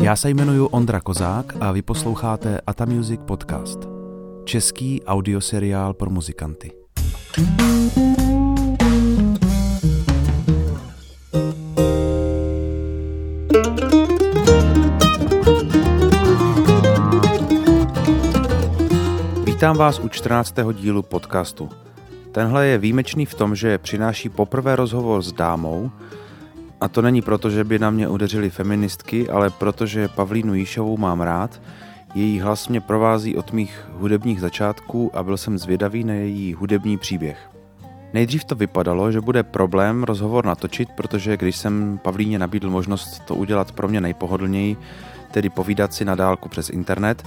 Já se jmenuji Ondra Kozák a vy posloucháte Ata Music Podcast. Český audioseriál pro muzikanty. Vítám vás u 14. dílu podcastu. Tenhle je výjimečný v tom, že přináší poprvé rozhovor s dámou, a to není proto, že by na mě udeřili feministky, ale protože Pavlínu Jíšovou mám rád, její hlas mě provází od mých hudebních začátků a byl jsem zvědavý na její hudební příběh. Nejdřív to vypadalo, že bude problém rozhovor natočit, protože když jsem Pavlíně nabídl možnost to udělat pro mě nejpohodlněji, tedy povídat si na dálku přes internet,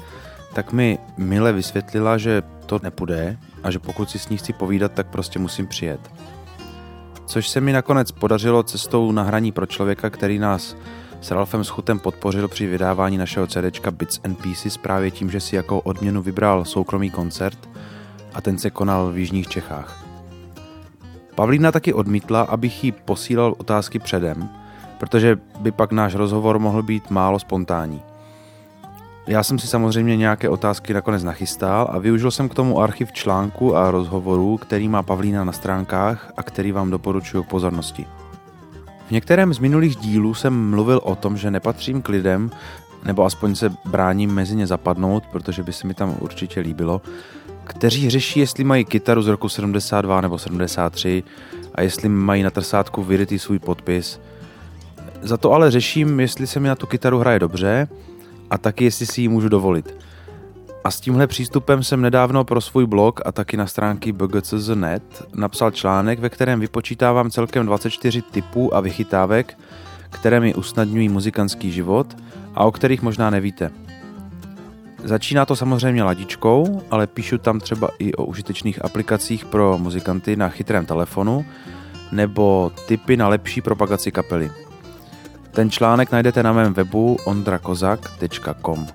tak mi mile vysvětlila, že to nepůjde a že pokud si s ní chci povídat, tak prostě musím přijet. Což se mi nakonec podařilo cestou na hraní pro člověka, který nás s Ralfem Schutem podpořil při vydávání našeho CDčka Bits and Pieces právě tím, že si jako odměnu vybral soukromý koncert a ten se konal v Jižních Čechách. Pavlína taky odmítla, abych jí posílal otázky předem, protože by pak náš rozhovor mohl být málo spontánní. Já jsem si samozřejmě nějaké otázky nakonec nachystal a využil jsem k tomu archiv článku a rozhovorů, který má Pavlína na stránkách a který vám doporučuji k pozornosti. V některém z minulých dílů jsem mluvil o tom, že nepatřím k lidem, nebo aspoň se bráním mezi ně zapadnout, protože by se mi tam určitě líbilo, kteří řeší, jestli mají kytaru z roku 72 nebo 73 a jestli mají na trsátku vyrytý svůj podpis. Za to ale řeším, jestli se mi na tu kytaru hraje dobře a taky jestli si ji můžu dovolit. A s tímhle přístupem jsem nedávno pro svůj blog a taky na stránky bgcz.net napsal článek, ve kterém vypočítávám celkem 24 typů a vychytávek, které mi usnadňují muzikantský život a o kterých možná nevíte. Začíná to samozřejmě ladičkou, ale píšu tam třeba i o užitečných aplikacích pro muzikanty na chytrém telefonu nebo tipy na lepší propagaci kapely. Ten článek najdete na mém webu ondrakozak.com.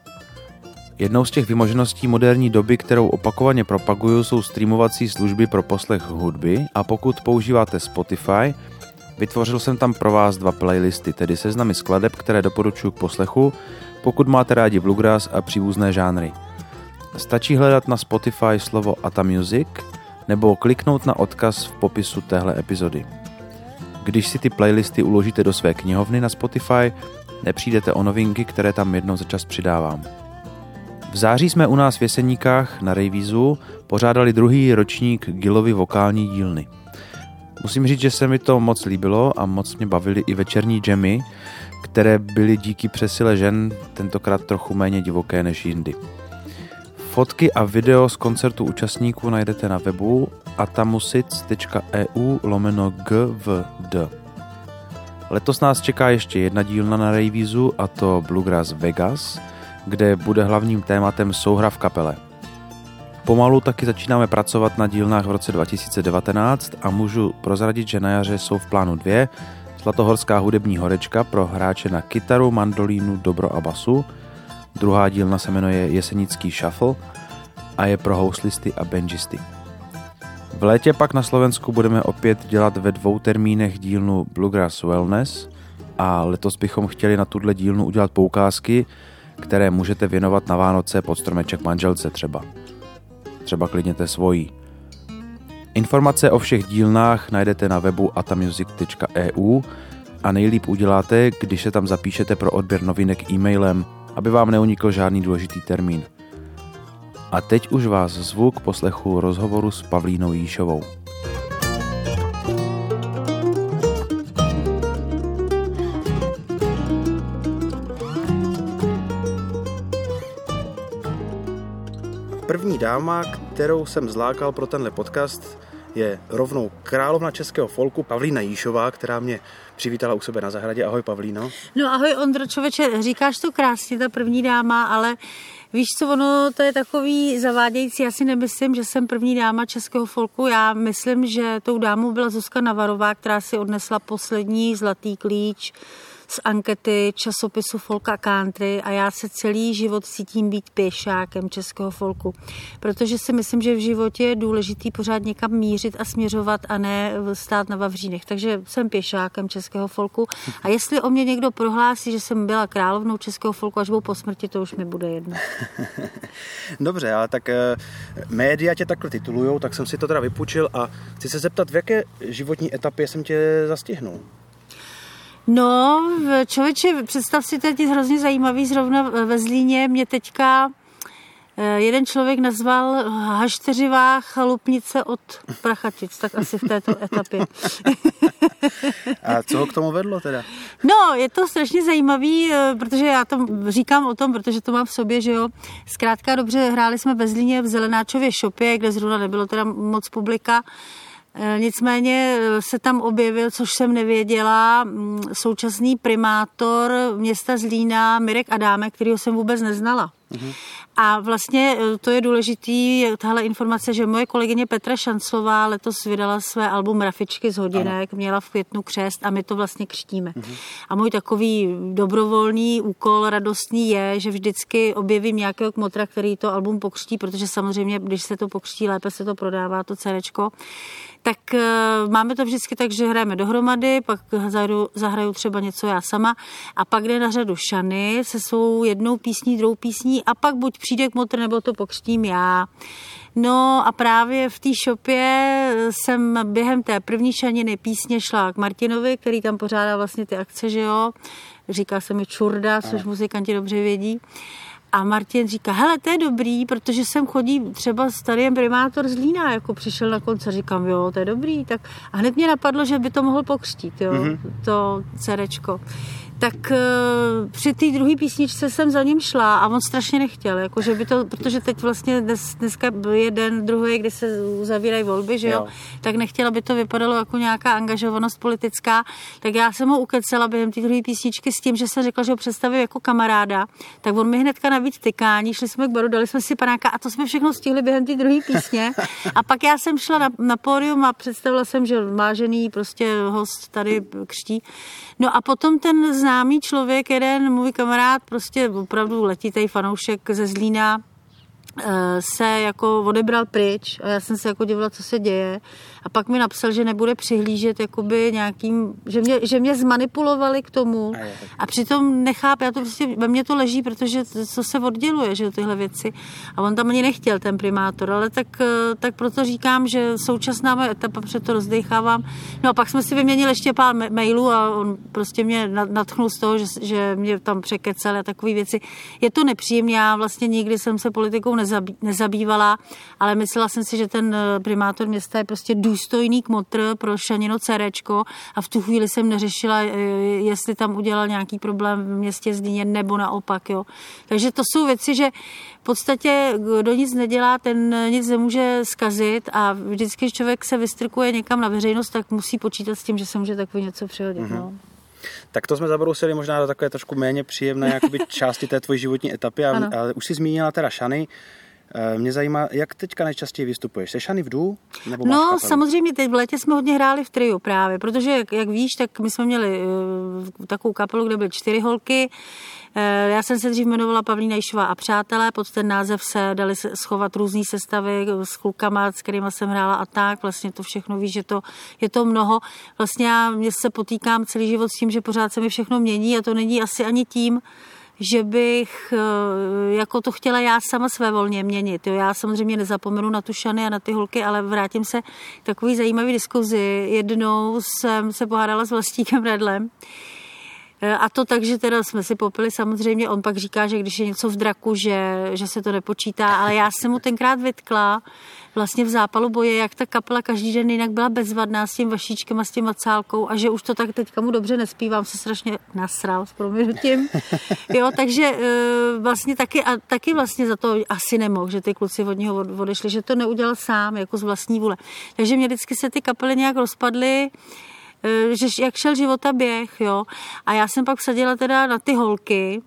Jednou z těch vymožeností moderní doby, kterou opakovaně propaguju, jsou streamovací služby pro poslech hudby a pokud používáte Spotify, vytvořil jsem tam pro vás dva playlisty, tedy seznamy skladeb, které doporučuji k poslechu, pokud máte rádi bluegrass a příbuzné žánry. Stačí hledat na Spotify slovo Ata Music nebo kliknout na odkaz v popisu téhle epizody. Když si ty playlisty uložíte do své knihovny na Spotify, nepřijdete o novinky, které tam jednou za čas přidávám. V září jsme u nás v Jeseníkách na Rejvízu pořádali druhý ročník Gilovy vokální dílny. Musím říct, že se mi to moc líbilo a moc mě bavili i večerní jammy, které byly díky přesile žen tentokrát trochu méně divoké než jindy. Fotky a video z koncertu účastníků najdete na webu atamusic.eu lomeno gvd. Letos nás čeká ještě jedna dílna na Rejvízu a to Bluegrass Vegas, kde bude hlavním tématem souhra v kapele. Pomalu taky začínáme pracovat na dílnách v roce 2019 a můžu prozradit, že na jaře jsou v plánu dvě, Zlatohorská hudební horečka pro hráče na kytaru, mandolínu, dobro a basu. Druhá dílna se jmenuje Jesenický shuffle a je pro houslisty a benžisty. V létě pak na Slovensku budeme opět dělat ve dvou termínech dílnu Bluegrass Wellness a letos bychom chtěli na tuhle dílnu udělat poukázky, které můžete věnovat na Vánoce pod stromeček manželce třeba. Třeba klidněte svojí. Informace o všech dílnách najdete na webu atamusic.eu a nejlíp uděláte, když se tam zapíšete pro odběr novinek e-mailem, aby vám neunikl žádný důležitý termín. A teď už vás zvu k poslechu rozhovoru s Pavlínou Jíšovou. První dáma, kterou jsem zlákal pro tenhle podcast, je rovnou královna českého folku Pavlína Jíšová, která mě přivítala u sebe na zahradě. Ahoj Pavlíno. No ahoj Ondro, člověče, říkáš to krásně, ta první dáma, ale víš co, ono to je takový zavádějící. Já si nemyslím, že jsem první dáma českého folku. Já myslím, že tou dámou byla Zuzka Navarová, která si odnesla poslední zlatý klíč z ankety časopisu Folk a Country a já se celý život cítím být pěšákem českého folku, protože si myslím, že v životě je důležitý pořád někam mířit a směřovat a ne stát na Vavřínech. Takže jsem pěšákem českého folku a jestli o mě někdo prohlásí, že jsem byla královnou českého folku až po smrti, to už mi bude jedno. Dobře, ale tak eh, média tě takhle titulujou, tak jsem si to teda vypučil a chci se zeptat, v jaké životní etapě jsem tě zastihnul? No, člověče, představ si, to je hrozně zajímavý, zrovna ve Zlíně mě teďka eh, jeden člověk nazval hašteřivá chalupnice od Prachatic, tak asi v této etapě. A co ho k tomu vedlo teda? No, je to strašně zajímavý, eh, protože já to říkám o tom, protože to mám v sobě, že jo. Zkrátka dobře, hráli jsme ve Zlíně v Zelenáčově šopě, kde zrovna nebylo teda moc publika. Eh, nicméně eh, se tam objevil, což jsem nevěděla, mm, současný primátor města Zlína Mirek Adámek, kterýho jsem vůbec neznala. Mm-hmm. A vlastně e, to je důležitý, tahle informace, že moje kolegyně Petra Šanclová letos vydala své album Rafičky z hodinek, ano. měla v květnu křest a my to vlastně křtíme. Uh-huh. A můj takový dobrovolný úkol radostný je, že vždycky objevím nějakého kmotra, který to album pokřtí, protože samozřejmě, když se to pokřtí, lépe se to prodává, to cerečko. Tak e, máme to vždycky tak, že hrajeme dohromady, pak zahraju, zahraju třeba něco já sama a pak jde na řadu Šany se svou jednou písní, druhou písní a pak buď přijde kmotr, nebo to pokřtím já. No a právě v té šopě jsem během té první šaniny písně šla k Martinovi, který tam pořádá vlastně ty akce, že jo. Říká se mi Čurda, což muzikanti dobře vědí. A Martin říká, hele, to je dobrý, protože sem chodí třeba starý primátor z Lína, jako přišel na koncert, říkám, jo, to je dobrý, tak a hned mě napadlo, že by to mohl pokřtít, jo, mm-hmm. to cerečko tak uh, při té druhé písničce jsem za ním šla a on strašně nechtěl, jako, že by to, protože teď vlastně dnes, dneska je den druhý, kdy se uzavírají volby, že jo? jo, tak nechtěl, aby to vypadalo jako nějaká angažovanost politická, tak já jsem ho ukecela během té druhé písničky s tím, že jsem řekla, že ho představím jako kamaráda, tak on mi hnedka navíc tykání, šli jsme k baru, dali jsme si panáka a to jsme všechno stihli během té druhé písně a pak já jsem šla na, na pódium a představila jsem, že vážený prostě host tady křtí. No a potom ten známý člověk, jeden můj kamarád, prostě opravdu letitej fanoušek ze Zlína, Eh, se jako odebral pryč a já jsem se jako dívala, co se děje. A pak mi napsal, že nebude přihlížet jakoby nějakým, že mě, že mě zmanipulovali k tomu. A přitom nechápu, já to prostě, ve mně to leží, protože co se odděluje, že tyhle věci. A on tam ani nechtěl, ten primátor, ale tak, eh, tak proto říkám, že současná moje etapa, před to rozdechávám. No a pak jsme si vyměnili ještě pár mailů a on prostě mě natchnul z toho, že, že mě tam překecel a takové věci. Je to nepříjemné, já vlastně nikdy jsem se politikou nez nezabý, nezabývala, ale myslela jsem si, že ten eh, primátor města je prostě důstojný kmotr pro Šanino Cerečko a v tu chvíli jsem neřešila, eh, jestli tam udělal nějaký problém v městě Zlíně nebo naopak. Jo. Takže to jsou věci, že v podstatě kdo nic nedělá, ten nic nemůže skazit a vždycky, když člověk se vystrkuje někam na veřejnost, tak musí počítat s tím, že se může takové něco přihodit. Mm-hmm. No. Tak to jsme zabrousili možná do takové trošku méně příjemné jakoby, části té tvojí životní etapy, a, ale už si zmínila teda Šany. Eh, mě zajímá, jak teďka nejčastěji vystupuješ? Jsi Šany v Dů? Nebo no, kapelu? samozřejmě, teď v létě jsme hodně hráli v triu právě, protože, jak, jak víš, tak my jsme měli uh, takovou kapelu, kde byly čtyři holky. Uh, já jsem se dřív jmenovala Pavlína Jišová a přátelé, pod ten název se dali schovat různé sestavy s klukama, s kterými jsem hrála a tak. Vlastně to všechno víš, že to, je to mnoho. Vlastně já mě se potýkám celý život s tím, že pořád se mi všechno mění a to není asi ani tím, že bych eh, jako to chtěla já sama své volně měnit. Jo. Já samozřejmě nezapomenu na tu šany a na ty holky, ale vrátím se k takový zajímavý diskuzi. Jednou jsem se pohádala s Vlastíkem Redlem, a to tak, že teda jsme si popili samozřejmě, on pak říká, že když je něco v draku, že, že se to nepočítá, ale já jsem mu tenkrát vytkla, vlastně v zápalu boje, jak ta kapela každý den jinak byla bezvadná s tím vašíčkem a s tím macálkou a že už to tak teďka mu dobře nespívám, se strašně nasral s proměnutím. Jo, takže e, vlastně taky, a taky vlastně za to asi nemohl, že ty kluci od něho odešli, že to neudělal sám, jako z vlastní vůle. Takže mě vždycky se ty kapely nějak rozpadly, že jak šel života běh, jo. A já jsem pak vsadila teda na ty holky,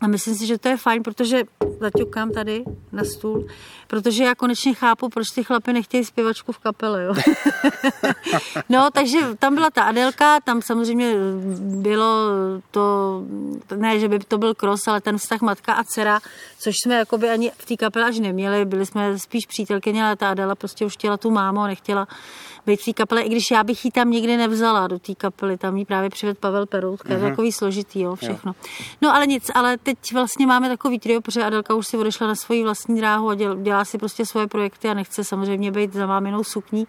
a myslím si, že to je fajn, protože zaťukám tady na stůl, protože já konečně chápu, proč ty chlapy nechtějí zpěvačku v kapele, jo. no, takže tam byla ta Adelka, tam samozřejmě bylo to, ne, že by to byl kros, ale ten vztah matka a dcera, což jsme jakoby ani v té kapele až neměli, byli jsme spíš přítelkyně, ale ta Adela prostě už chtěla tu mámu, nechtěla být v té kapele, i když já bych ji tam nikdy nevzala do té kapely, tam jí právě přived Pavel Peroutka, mm-hmm. mhm. takový složitý, jo, všechno. Jo. No ale nic, ale teď vlastně máme takový trio, protože Adelka už si odešla na svoji vlastní dráhu a dělá si prostě svoje projekty a nechce samozřejmě být za máminou sukní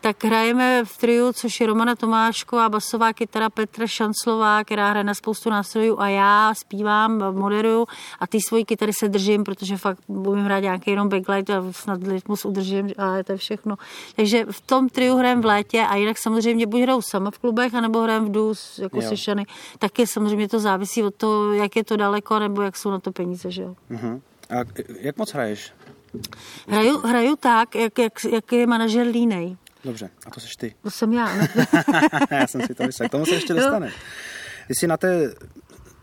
tak hrajeme v triu, což je Romana Tomášková, basová kytara Petra Šanslová, která hraje na spoustu nástrojů a já zpívám, moderuju a ty svoji kytary se držím, protože fakt umím hrát nějaký jenom backlight a snad rytmus udržím a to je všechno. Takže v tom triu hrajem v létě a jinak samozřejmě buď hraju sama v klubech, anebo hrajem v dus jako jo. sešany. Taky samozřejmě to závisí od toho, jak je to daleko, nebo jak jsou na to peníze, že jo. Uh-huh. A jak moc hraješ? Hraju, hraju tak, jak, jak, jak je manažer línej. Dobře, a to jsi ty. To jsem já. já jsem si to myslel, k tomu se ještě dostane. Ty jsi na té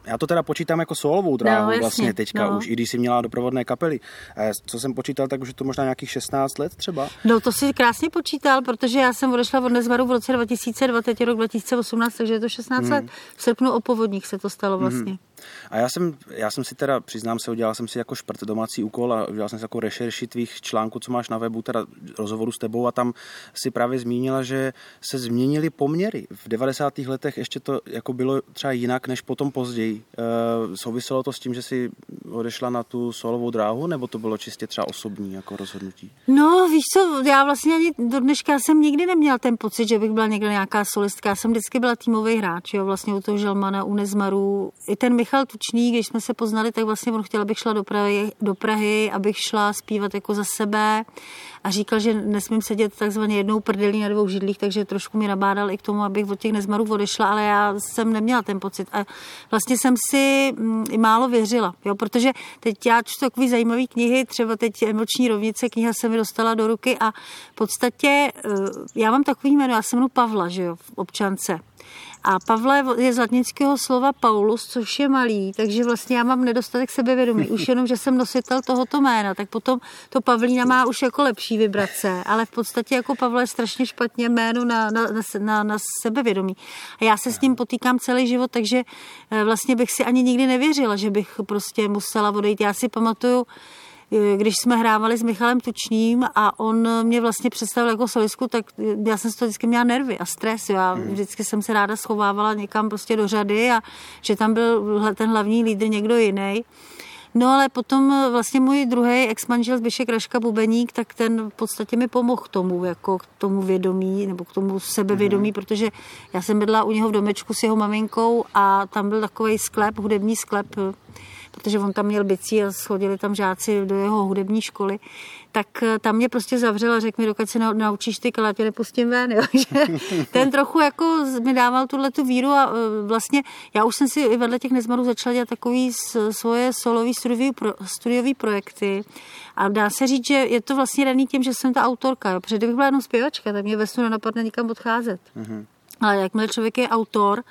já to teda počítám jako solovou dráhu no, jasně, vlastně teďka no. už, i když jsi měla doprovodné kapely. Co jsem počítal, tak už je to možná nějakých 16 let třeba. No to si krásně počítal, protože já jsem odešla od Nezvaru v roce 2002, teď je rok 2018, takže je to 16 hmm. let. V srpnu o povodních se to stalo mhm. vlastně. Hmm. A já jsem, já jsem si teda, přiznám se, udělal jsem si jako šprt domácí úkol a udělal jsem si jako rešerši tvých článků, co máš na webu, teda rozhovoru s tebou a tam si právě zmínila, že se změnily poměry. V 90. letech ještě to jako bylo třeba jinak než potom později. E, souviselo to s tím, že si odešla na tu solovou dráhu, nebo to bylo čistě třeba osobní jako rozhodnutí? No, víš co, já vlastně ani do dneška jsem nikdy neměla ten pocit, že bych byla někde nějaká solistka. Já jsem vždycky byla týmový hráč, jo, vlastně u toho Želmana, u Nezmaru. I ten Michal Tučný, když jsme se poznali, tak vlastně on chtěl, abych šla do Prahy, do Prahy abych šla zpívat jako za sebe a říkal, že nesmím sedět takzvaně jednou prdelí na dvou židlích, takže trošku mi nabádal i k tomu, abych od těch nezmarů odešla, ale já jsem neměla ten pocit a vlastně jsem si mm, málo věřila, jo, protože teď já čtu takový zajímavý knihy, třeba teď Emoční rovnice, kniha se mi dostala do ruky a v podstatě eh, já mám takový jméno, já jsem jmenuji Pavla, že jo, v občance. A Pavle je z latinského slova Paulus, což je malý, takže vlastně já mám nedostatek sebevědomí. Už jenom, že jsem nositel tohoto jména, tak potom to Pavlína má už jako lepší vibrace, ale v podstatě jako Pavle je strašně špatně jméno na, na, na, na sebevědomí. A já se s tím potýkám celý život, takže eh, vlastně bych si ani nikdy nevěřila, že bych prostě musela odejít. Já si pamatuju, když jsme hrávali s Michalem Tučným a on mě vlastně představil jako solistku, tak já jsem z toho vždycky měla nervy a stres. Já hmm. vždycky jsem se ráda schovávala někam prostě do řady a že tam byl ten hlavní lídr někdo jiný. No ale potom vlastně můj druhý ex-manžel Zbyšek Raška Bubeník, tak ten v podstatě mi pomohl k tomu, jako k tomu vědomí, nebo k tomu sebevědomí, mm. protože já jsem bydla u něho v domečku s jeho maminkou a tam byl takový sklep, hudební sklep, protože on tam měl bicí a schodili tam žáci do jeho hudební školy, tak eh, tam mě prostě zavřel a řekl mi, dokud se naučíš ty já tě nepustím ven. Jo. ten trochu jako mi dával tuhle tu víru a eh, vlastně já už jsem si i vedle těch nezmarů začala dělat takový svoje solový studiový, pro, studiový projekty a dá se říct, že je to vlastně daný tím, že jsem ta autorka, jo. protože kdybych byla jenom zpěvačka, tak mě ve snu nenapadne nikam odcházet. Mm-hmm. Ale jakmile člověk je autor,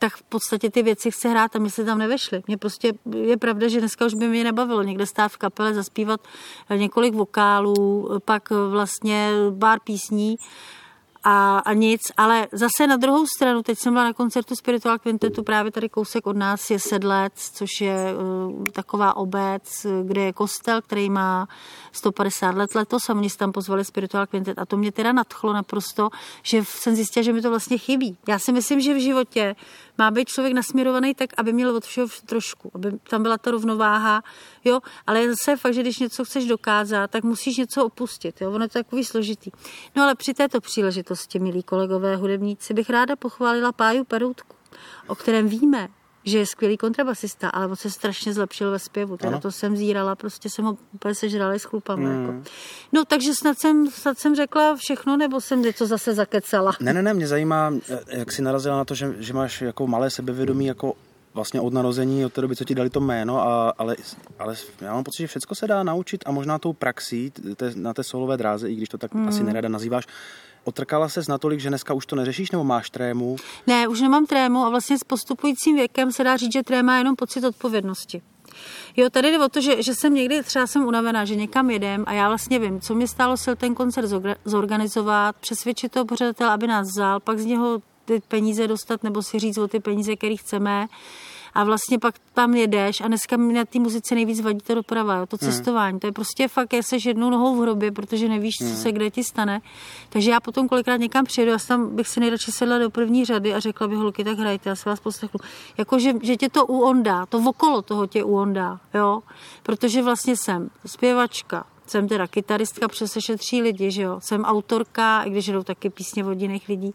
tak v podstatě ty věci chce hrát a my se tam nevešli. Mě prostě je pravda, že dneska už by mě nebavilo někde stát v kapele, zaspívat několik vokálů, pak vlastně pár písní a, a nic, ale zase na druhou stranu, teď jsem byla na koncertu Spiritual Quintetu, právě tady kousek od nás je Sedlec, což je uh, taková obec, kde je kostel, který má 150 let letos a oni tam pozvali Spiritual Quintet a to mě teda nadchlo naprosto, že jsem zjistila, že mi to vlastně chybí. Já si myslím, že v životě má být člověk nasměrovaný tak, aby měl od všeho trošku, aby tam byla ta rovnováha, jo, ale zase fakt, že když něco chceš dokázat, tak musíš něco opustit, jo, ono je to takový složitý. No ale při této příležitosti, milí kolegové hudebníci, bych ráda pochválila Páju Peroutku, o kterém víme, že je skvělý kontrabasista, ale on se strašně zlepšil ve zpěvu. Teda ano. to jsem zírala, prostě jsem ho úplně sežrala s chlupama. Mm. Jako. No takže snad jsem, snad jsem řekla všechno, nebo jsem něco zase zakecala? Ne, ne, ne, mě zajímá, jak jsi narazila na to, že, že máš jako malé sebevědomí jako vlastně od narození, od té doby, co ti dali to jméno, a, ale, ale já mám pocit, že všechno se dá naučit a možná tou praxí na té solové dráze, i když to tak mm. asi nerada nazýváš, Otrkala ses natolik, že dneska už to neřešíš, nebo máš trému? Ne, už nemám trému a vlastně s postupujícím věkem se dá říct, že tréma je jenom pocit odpovědnosti. Jo, tady jde o to, že, že jsem někdy, třeba jsem unavená, že někam jedem a já vlastně vím, co mě stálo se ten koncert zorganizovat, přesvědčit toho pořadatele, aby nás vzal, pak z něho ty peníze dostat nebo si říct o ty peníze, které chceme a vlastně pak tam jedeš a dneska mi na té muzice nejvíc vadí ta doprava, jo, to hmm. cestování. Hmm. To je prostě fakt, jsi jednou nohou v hrobě, protože nevíš, co hmm. se kde ti stane. Takže já potom kolikrát někam přijedu, já tam bych si nejradši sedla do první řady a řekla bych, holky, tak hrajte, já se vás poslechnu. Jako, že, že tě to uondá, to okolo toho tě uondá, jo. Protože vlastně jsem zpěvačka, jsem teda kytaristka, přes se šetří lidi, že jo. Jsem autorka, i když jdou taky písně od jiných lidí.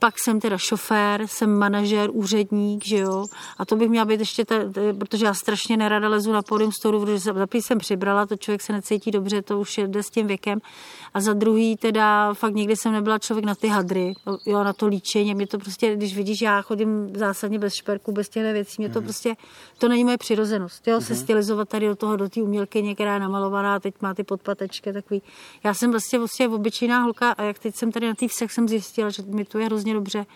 Pak jsem teda šofér, jsem manažer, úředník, že jo. A to bych měla být ještě, ta, protože já strašně nerada lezu na pódium z toho, protože za jsem přibrala, to člověk se necítí dobře, to už jde s tím věkem. A za druhý teda fakt nikdy jsem nebyla člověk na ty hadry, jo, na to líčení. Mě to prostě, když vidíš, já chodím zásadně bez šperku, bez těchto věcí, mě to mm. prostě, to není moje přirozenost, jo, mm. se mhm. stylizovat tady do toho, do té umělky, která je namalovaná, teď má ty podpatečky, takový. Já jsem vlastně, vlastně obyčejná holka a jak teď jsem tady na té všech jsem zjistila, že mi to je hrozně dobře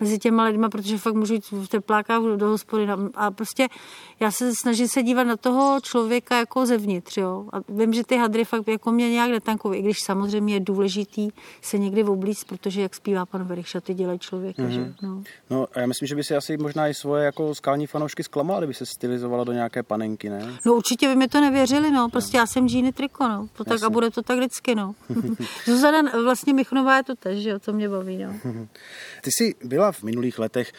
mezi těma lidma, protože fakt můžu jít v teplákách do hospody. A prostě já se snažím se dívat na toho člověka jako zevnitř. Jo? A vím, že ty hadry fakt jako mě nějak netankují, i když samozřejmě je důležitý se někdy oblíct, protože jak zpívá pan Verich, šaty dělají člověka. Mm-hmm. Že? No. no. a já myslím, že by si asi možná i svoje jako skální fanoušky zklamala, kdyby se stylizovala do nějaké panenky, ne? No určitě by mi to nevěřili, no. Prostě no. já jsem džíny triko, no. To tak a bude to tak vždycky, no. Zuzana vlastně Michnová je to tež, jo, to mě baví, no. Ty jsi byla v minulých letech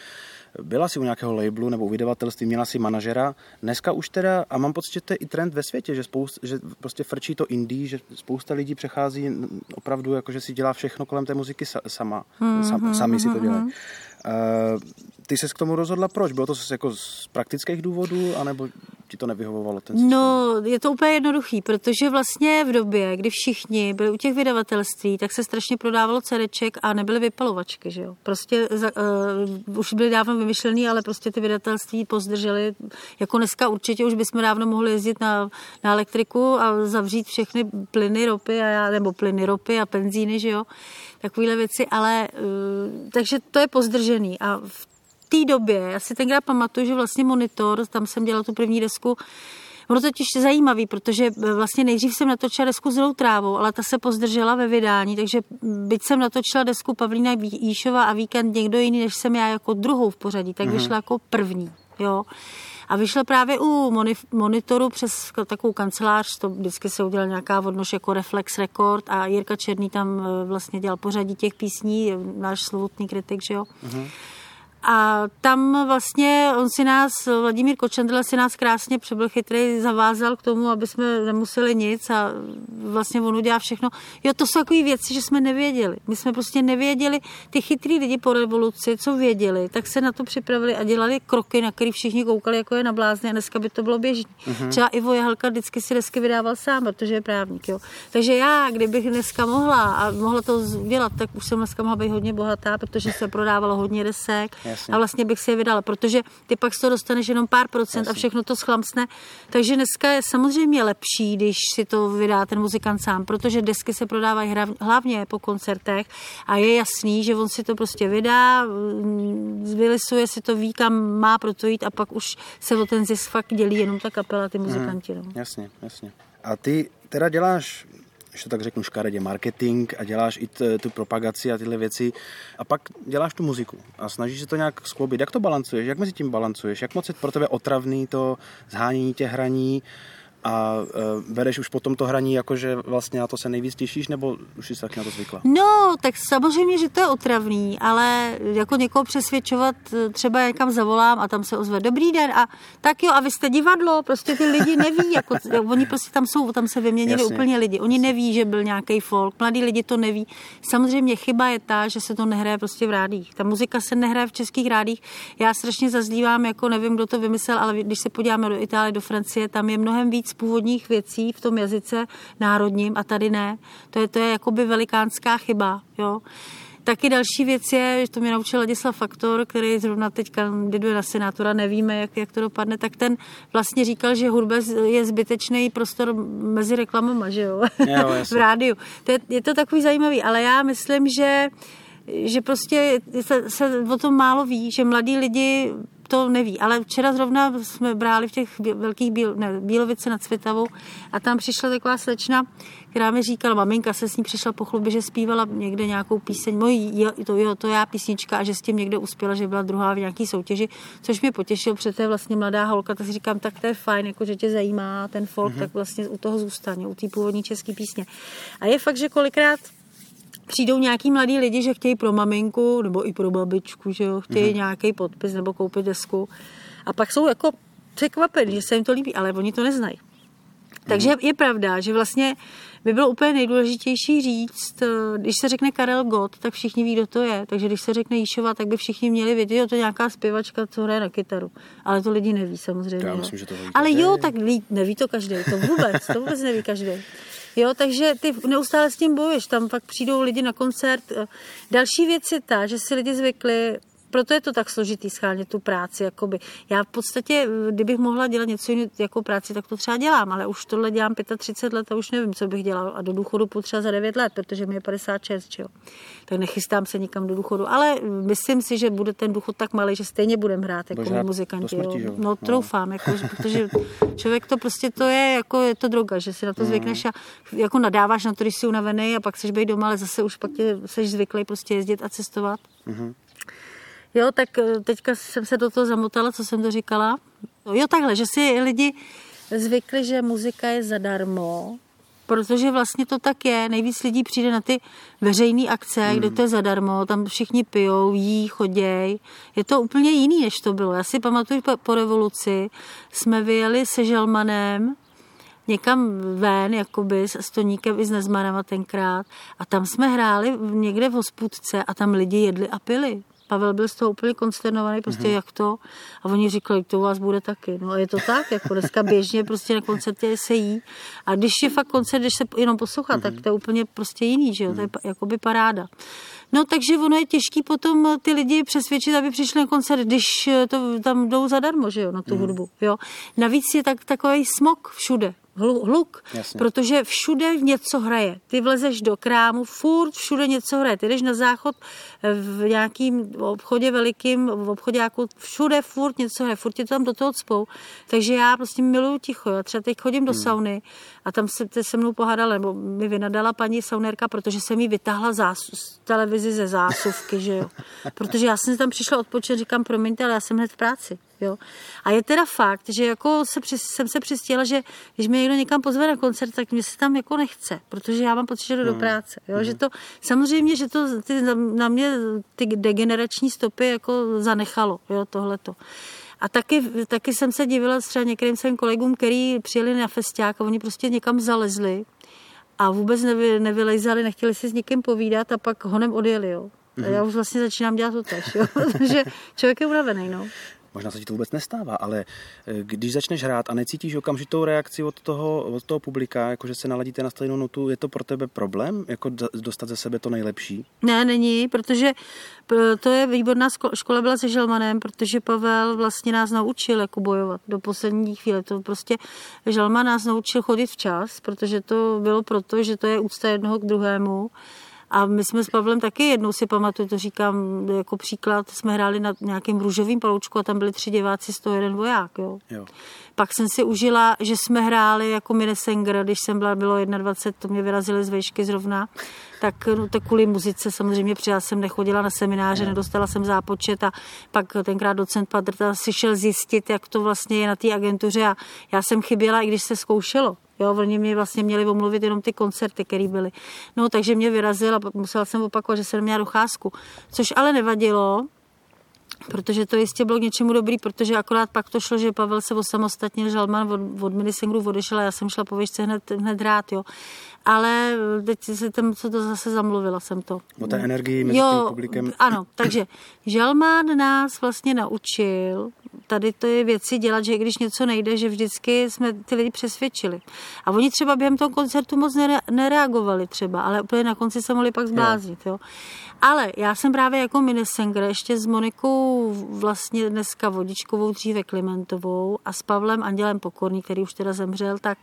byla si u nějakého labelu nebo u vydavatelství, měla si manažera. Dneska už teda, a mám pocit, že to je i trend ve světě, že, spoust, že prostě frčí to indie, že spousta lidí přechází opravdu, jako že si dělá všechno kolem té muziky sama. Mm-hmm, sam, sami si to dělají. Mm-hmm. Uh, ty se k tomu rozhodla proč? Bylo to jako z praktických důvodů, anebo ti to nevyhovovalo? Ten systém? no, je to úplně jednoduchý, protože vlastně v době, kdy všichni byli u těch vydavatelství, tak se strašně prodávalo cereček a nebyly vypalovačky, že jo. Prostě uh, už byly dávno vymyšlený, ale prostě ty vydavatelství pozdrželi. Jako dneska určitě už bychom dávno mohli jezdit na, na elektriku a zavřít všechny plyny, ropy a já, nebo plyny, ropy a benzíny, že jo. Takovéhle věci, ale uh, takže to je pozdržený a v té době, já si tenkrát pamatuju, že vlastně monitor, tam jsem dělala tu první desku, Ono to je zajímavý, protože e, vlastně nejdřív jsem natočila desku s trávou, ale ta se pozdržela ve vydání, takže byť jsem natočila desku Pavlína Jíšova a víkend někdo jiný, než jsem já jako druhou v pořadí, tak mm-hmm. vyšla jako první. Jo. A vyšla právě u monitoru přes takovou kancelář, to vždycky se udělal nějaká vodnož jako Reflex Record a Jirka Černý tam e, vlastně dělal pořadí těch písní, náš slovutný kritik, že jo. Mm-hmm. A tam vlastně on si nás, Vladimír Kočendl si nás krásně přebyl chytrý, zavázal k tomu, aby jsme nemuseli nic a vlastně on udělá všechno. Jo, to jsou takové věci, že jsme nevěděli. My jsme prostě nevěděli, ty chytrý lidi po revoluci, co věděli, tak se na to připravili a dělali kroky, na které všichni koukali, jako je na blázny a dneska by to bylo běžné. Uh-huh. Třeba Ivo Jahelka vždycky si desky vydával sám, protože je právník. Jo. Takže já, kdybych dneska mohla a mohla to dělat, tak už jsem dneska mohla být hodně bohatá, protože se prodávalo hodně desek Jasně. a vlastně bych si je vydala, protože ty pak z toho dostaneš jenom pár procent Jasně. a všechno to schlamsne. Takže dneska je samozřejmě lepší, když si to vydá ten muzikant sám, protože desky se prodávají hlavně po koncertech a je jasný, že on si to prostě vydá, mm, vylisuje si to, ví, kam má proto jít a pak už se o ten zisk fakt dělí jenom ta kapela, ty muzikanti. Mm, no. Jasně, jasně. A ty teda děláš když to tak řeknu škaredě, marketing a děláš i t, tu propagaci a tyhle věci a pak děláš tu muziku a snažíš se to nějak skloubit. Jak to balancuješ? Jak mezi tím balancuješ? Jak moc je pro tebe otravný to zhánění těch hraní? A uh, bereš už potom to hraní, jakože vlastně na to se nejvíc těšíš, nebo už jsi taky na to zvykla? No, tak samozřejmě, že to je otravný, ale jako někoho přesvědčovat, e, třeba někam zavolám a tam se ozve dobrý den a tak jo, a vy jste divadlo, prostě ty lidi neví, jako, oni prostě tam jsou, tam se vyměnili Jasně. úplně lidi, oni neví, že byl nějaký folk, mladí lidi to neví. Samozřejmě chyba je ta, že se to nehraje prostě v rádích. Ta muzika se nehraje v českých rádích. Já strašně zazdívám, jako nevím, kdo to vymyslel, ale když se podíváme do Itálie, do Francie, tam je mnohem víc víc původních věcí v tom jazyce národním a tady ne. To je, to je jakoby velikánská chyba. Jo. Taky další věc je, že to mě naučil Ladislav Faktor, který zrovna teď kandiduje na senátora, nevíme, jak, jak to dopadne, tak ten vlastně říkal, že hudba je zbytečný prostor mezi reklamama, že jo, jo v rádiu. To je, je to takový zajímavý, ale já myslím, že že prostě se, se o tom málo ví, že mladí lidi to neví. Ale včera zrovna jsme bráli v těch velkých bíl, ne, Bílovice nad Světavou a tam přišla taková slečna, která mi říkala, maminka se s ní přišla po chlubě, že zpívala někde nějakou píseň, mojí, to, jo, to já písnička a že s tím někde uspěla, že byla druhá v nějaký soutěži, což mě potěšilo, protože to je vlastně mladá holka, tak si říkám, tak to je fajn, jako že tě zajímá ten folk, mm-hmm. tak vlastně u toho zůstane, u té původní české písně. A je fakt, že kolikrát přijdou nějaký mladí lidi, že chtějí pro maminku nebo i pro babičku, že jo, chtějí mm-hmm. nějaký podpis nebo koupit desku. A pak jsou jako překvapení, že se jim to líbí, ale oni to neznají. Takže je pravda, že vlastně by bylo úplně nejdůležitější říct, eh, když se řekne Karel Gott, tak všichni ví, kdo to je. Takže když se řekne Jíšova, tak by všichni měli vědět, že to je nějaká zpěvačka, co hraje na kytaru. Ale to lidi neví samozřejmě. Já myslím, že to Ale jo, tak ví, neví to každý. To vůbec, to vůbec neví každý. Jo, takže ty neustále s tím bojuješ, tam pak přijdou lidi na koncert. Další věc je ta, že si lidi zvykli proto je to tak složitý schánět tu práci. Jakoby. Já v podstatě, kdybych mohla dělat něco jiného jako práci, tak to třeba dělám, ale už tohle dělám 35 let a už nevím, co bych dělal. A do důchodu potřeba za 9 let, protože mi je 56, čo? tak nechystám se nikam do důchodu. Ale myslím si, že bude ten důchod tak malý, že stejně budeme hrát jako my muzikanti. Smrti, jo. No, troufám, jako, protože člověk to prostě to je jako je to droga, že si na to zvykneš a jako nadáváš na to, když jsi unavený a pak chceš být doma, ale zase už pak tě, jsi zvyklý prostě jezdit a cestovat. Mm-hmm. Jo, tak eh, teďka jsem se do toho zamotala, co jsem to říkala. Jo, takhle, že si lidi zvykli, že muzika je zadarmo, protože vlastně to tak je. Nejvíc lidí přijde na ty veřejné akce, hmm. kde to je zadarmo, tam všichni pijou, jí, choděj. Je to úplně jiný, než to bylo. Já si pamatuju po, po revoluci, jsme vyjeli se Želmanem někam ven, jakoby s Stoníkem i s Nezmanama tenkrát a tam jsme hráli někde v hospůdce a tam lidi jedli a pili. Pavel byl z toho úplně konsternovaný, prostě mm-hmm. jak to. A oni říkali, to u vás bude taky. No a je to tak, jako dneska běžně prostě na koncertě se jí. A když je fakt koncert, když se jenom poslouchá, mm-hmm. tak to je úplně prostě jiný, že jo, to je mhm. jakoby paráda. No takže ono je těžký potom ty lidi přesvědčit, aby přišli na koncert, když to tam jdou zadarmo, že jo, na tu mm. hudbu, jo. Navíc je tak, takový smog všude hluk, Jasně. protože všude něco hraje. Ty vlezeš do krámu, furt všude něco hraje. Ty jdeš na záchod v nějakým obchodě velikým, v obchodě jako všude furt něco hraje, furt tě to tam do toho cpou. Takže já prostě miluju ticho. Já třeba teď chodím do hmm. sauny a tam se, se mnou pohádala, nebo mi vynadala paní saunérka, protože jsem jí vytáhla zás, televizi ze zásuvky, že jo. Protože já jsem tam přišla odpočet, říkám, promiňte, ale já jsem hned v práci. Jo. A je teda fakt, že jako se při, jsem se přistěla, že když mě někdo někam pozve na koncert, tak mě se tam jako nechce, protože já mám pocit, že jdu do hmm. práce. Jo. Mm. Že to, samozřejmě, že to ty, na mě ty degenerační stopy jako zanechalo, jo, tohleto. A taky, taky jsem se divila třeba některým svým kolegům, který přijeli na festiák a oni prostě někam zalezli a vůbec nevy, nevylejzali, nechtěli si s někým povídat a pak honem odjeli. Jo. A já už vlastně začínám dělat to tež, jo. takže člověk je unavený. No. Možná se ti to vůbec nestává, ale eh, když začneš hrát a necítíš okamžitou reakci od toho, od toho publika, jakože se naladíte na stejnou notu, je to pro tebe problém, jako dostat ze sebe to nejlepší? Ne, není, protože to je výborná škola byla se Želmanem, protože Pavel vlastně nás naučil jako bojovat do poslední chvíle. To prostě Želman nás naučil chodit včas, protože to bylo proto, že to je úcta jednoho k druhému a my jsme s Pavlem taky jednou si pamatuju, to říkám jako příklad, jsme hráli na nějakém růžovém paloučku a tam byli tři diváci, z toho jeden voják. Jo. Jo. Pak jsem si užila, že jsme hráli jako Minnesenger, když jsem byla, bylo 21, to mě vyrazili z vejšky zrovna, tak, no, tak kvůli muzice samozřejmě přijela jsem nechodila na semináře, no. nedostala jsem zápočet a pak tenkrát docent Padrta si šel zjistit, jak to vlastně je na té agentuře a já jsem chyběla, i když se zkoušelo. Jo, oni mě vlastně měli omluvit jenom ty koncerty, které byly. No, takže mě vyrazil a musela jsem opakovat, že jsem měla docházku. Což ale nevadilo, protože to jistě bylo k něčemu dobrý, protože akorát pak to šlo, že Pavel se osamostatnil, Žalman od, od Minisengru odešel a já jsem šla po výšce hned, hned rád, jo. Ale teď se tam, co to zase zamluvila jsem to. O té energii mezi jo, tím publikem. Ano, takže Žalman nás vlastně naučil tady to je věci dělat, že když něco nejde, že vždycky jsme ty lidi přesvědčili. A oni třeba během toho koncertu moc nereagovali třeba, ale úplně na konci se mohli pak zbláznit. Jo. Ale já jsem právě jako minisenger ještě s Monikou vlastně dneska Vodičkovou, dříve Klimentovou a s Pavlem Andělem Pokorný, který už teda zemřel, tak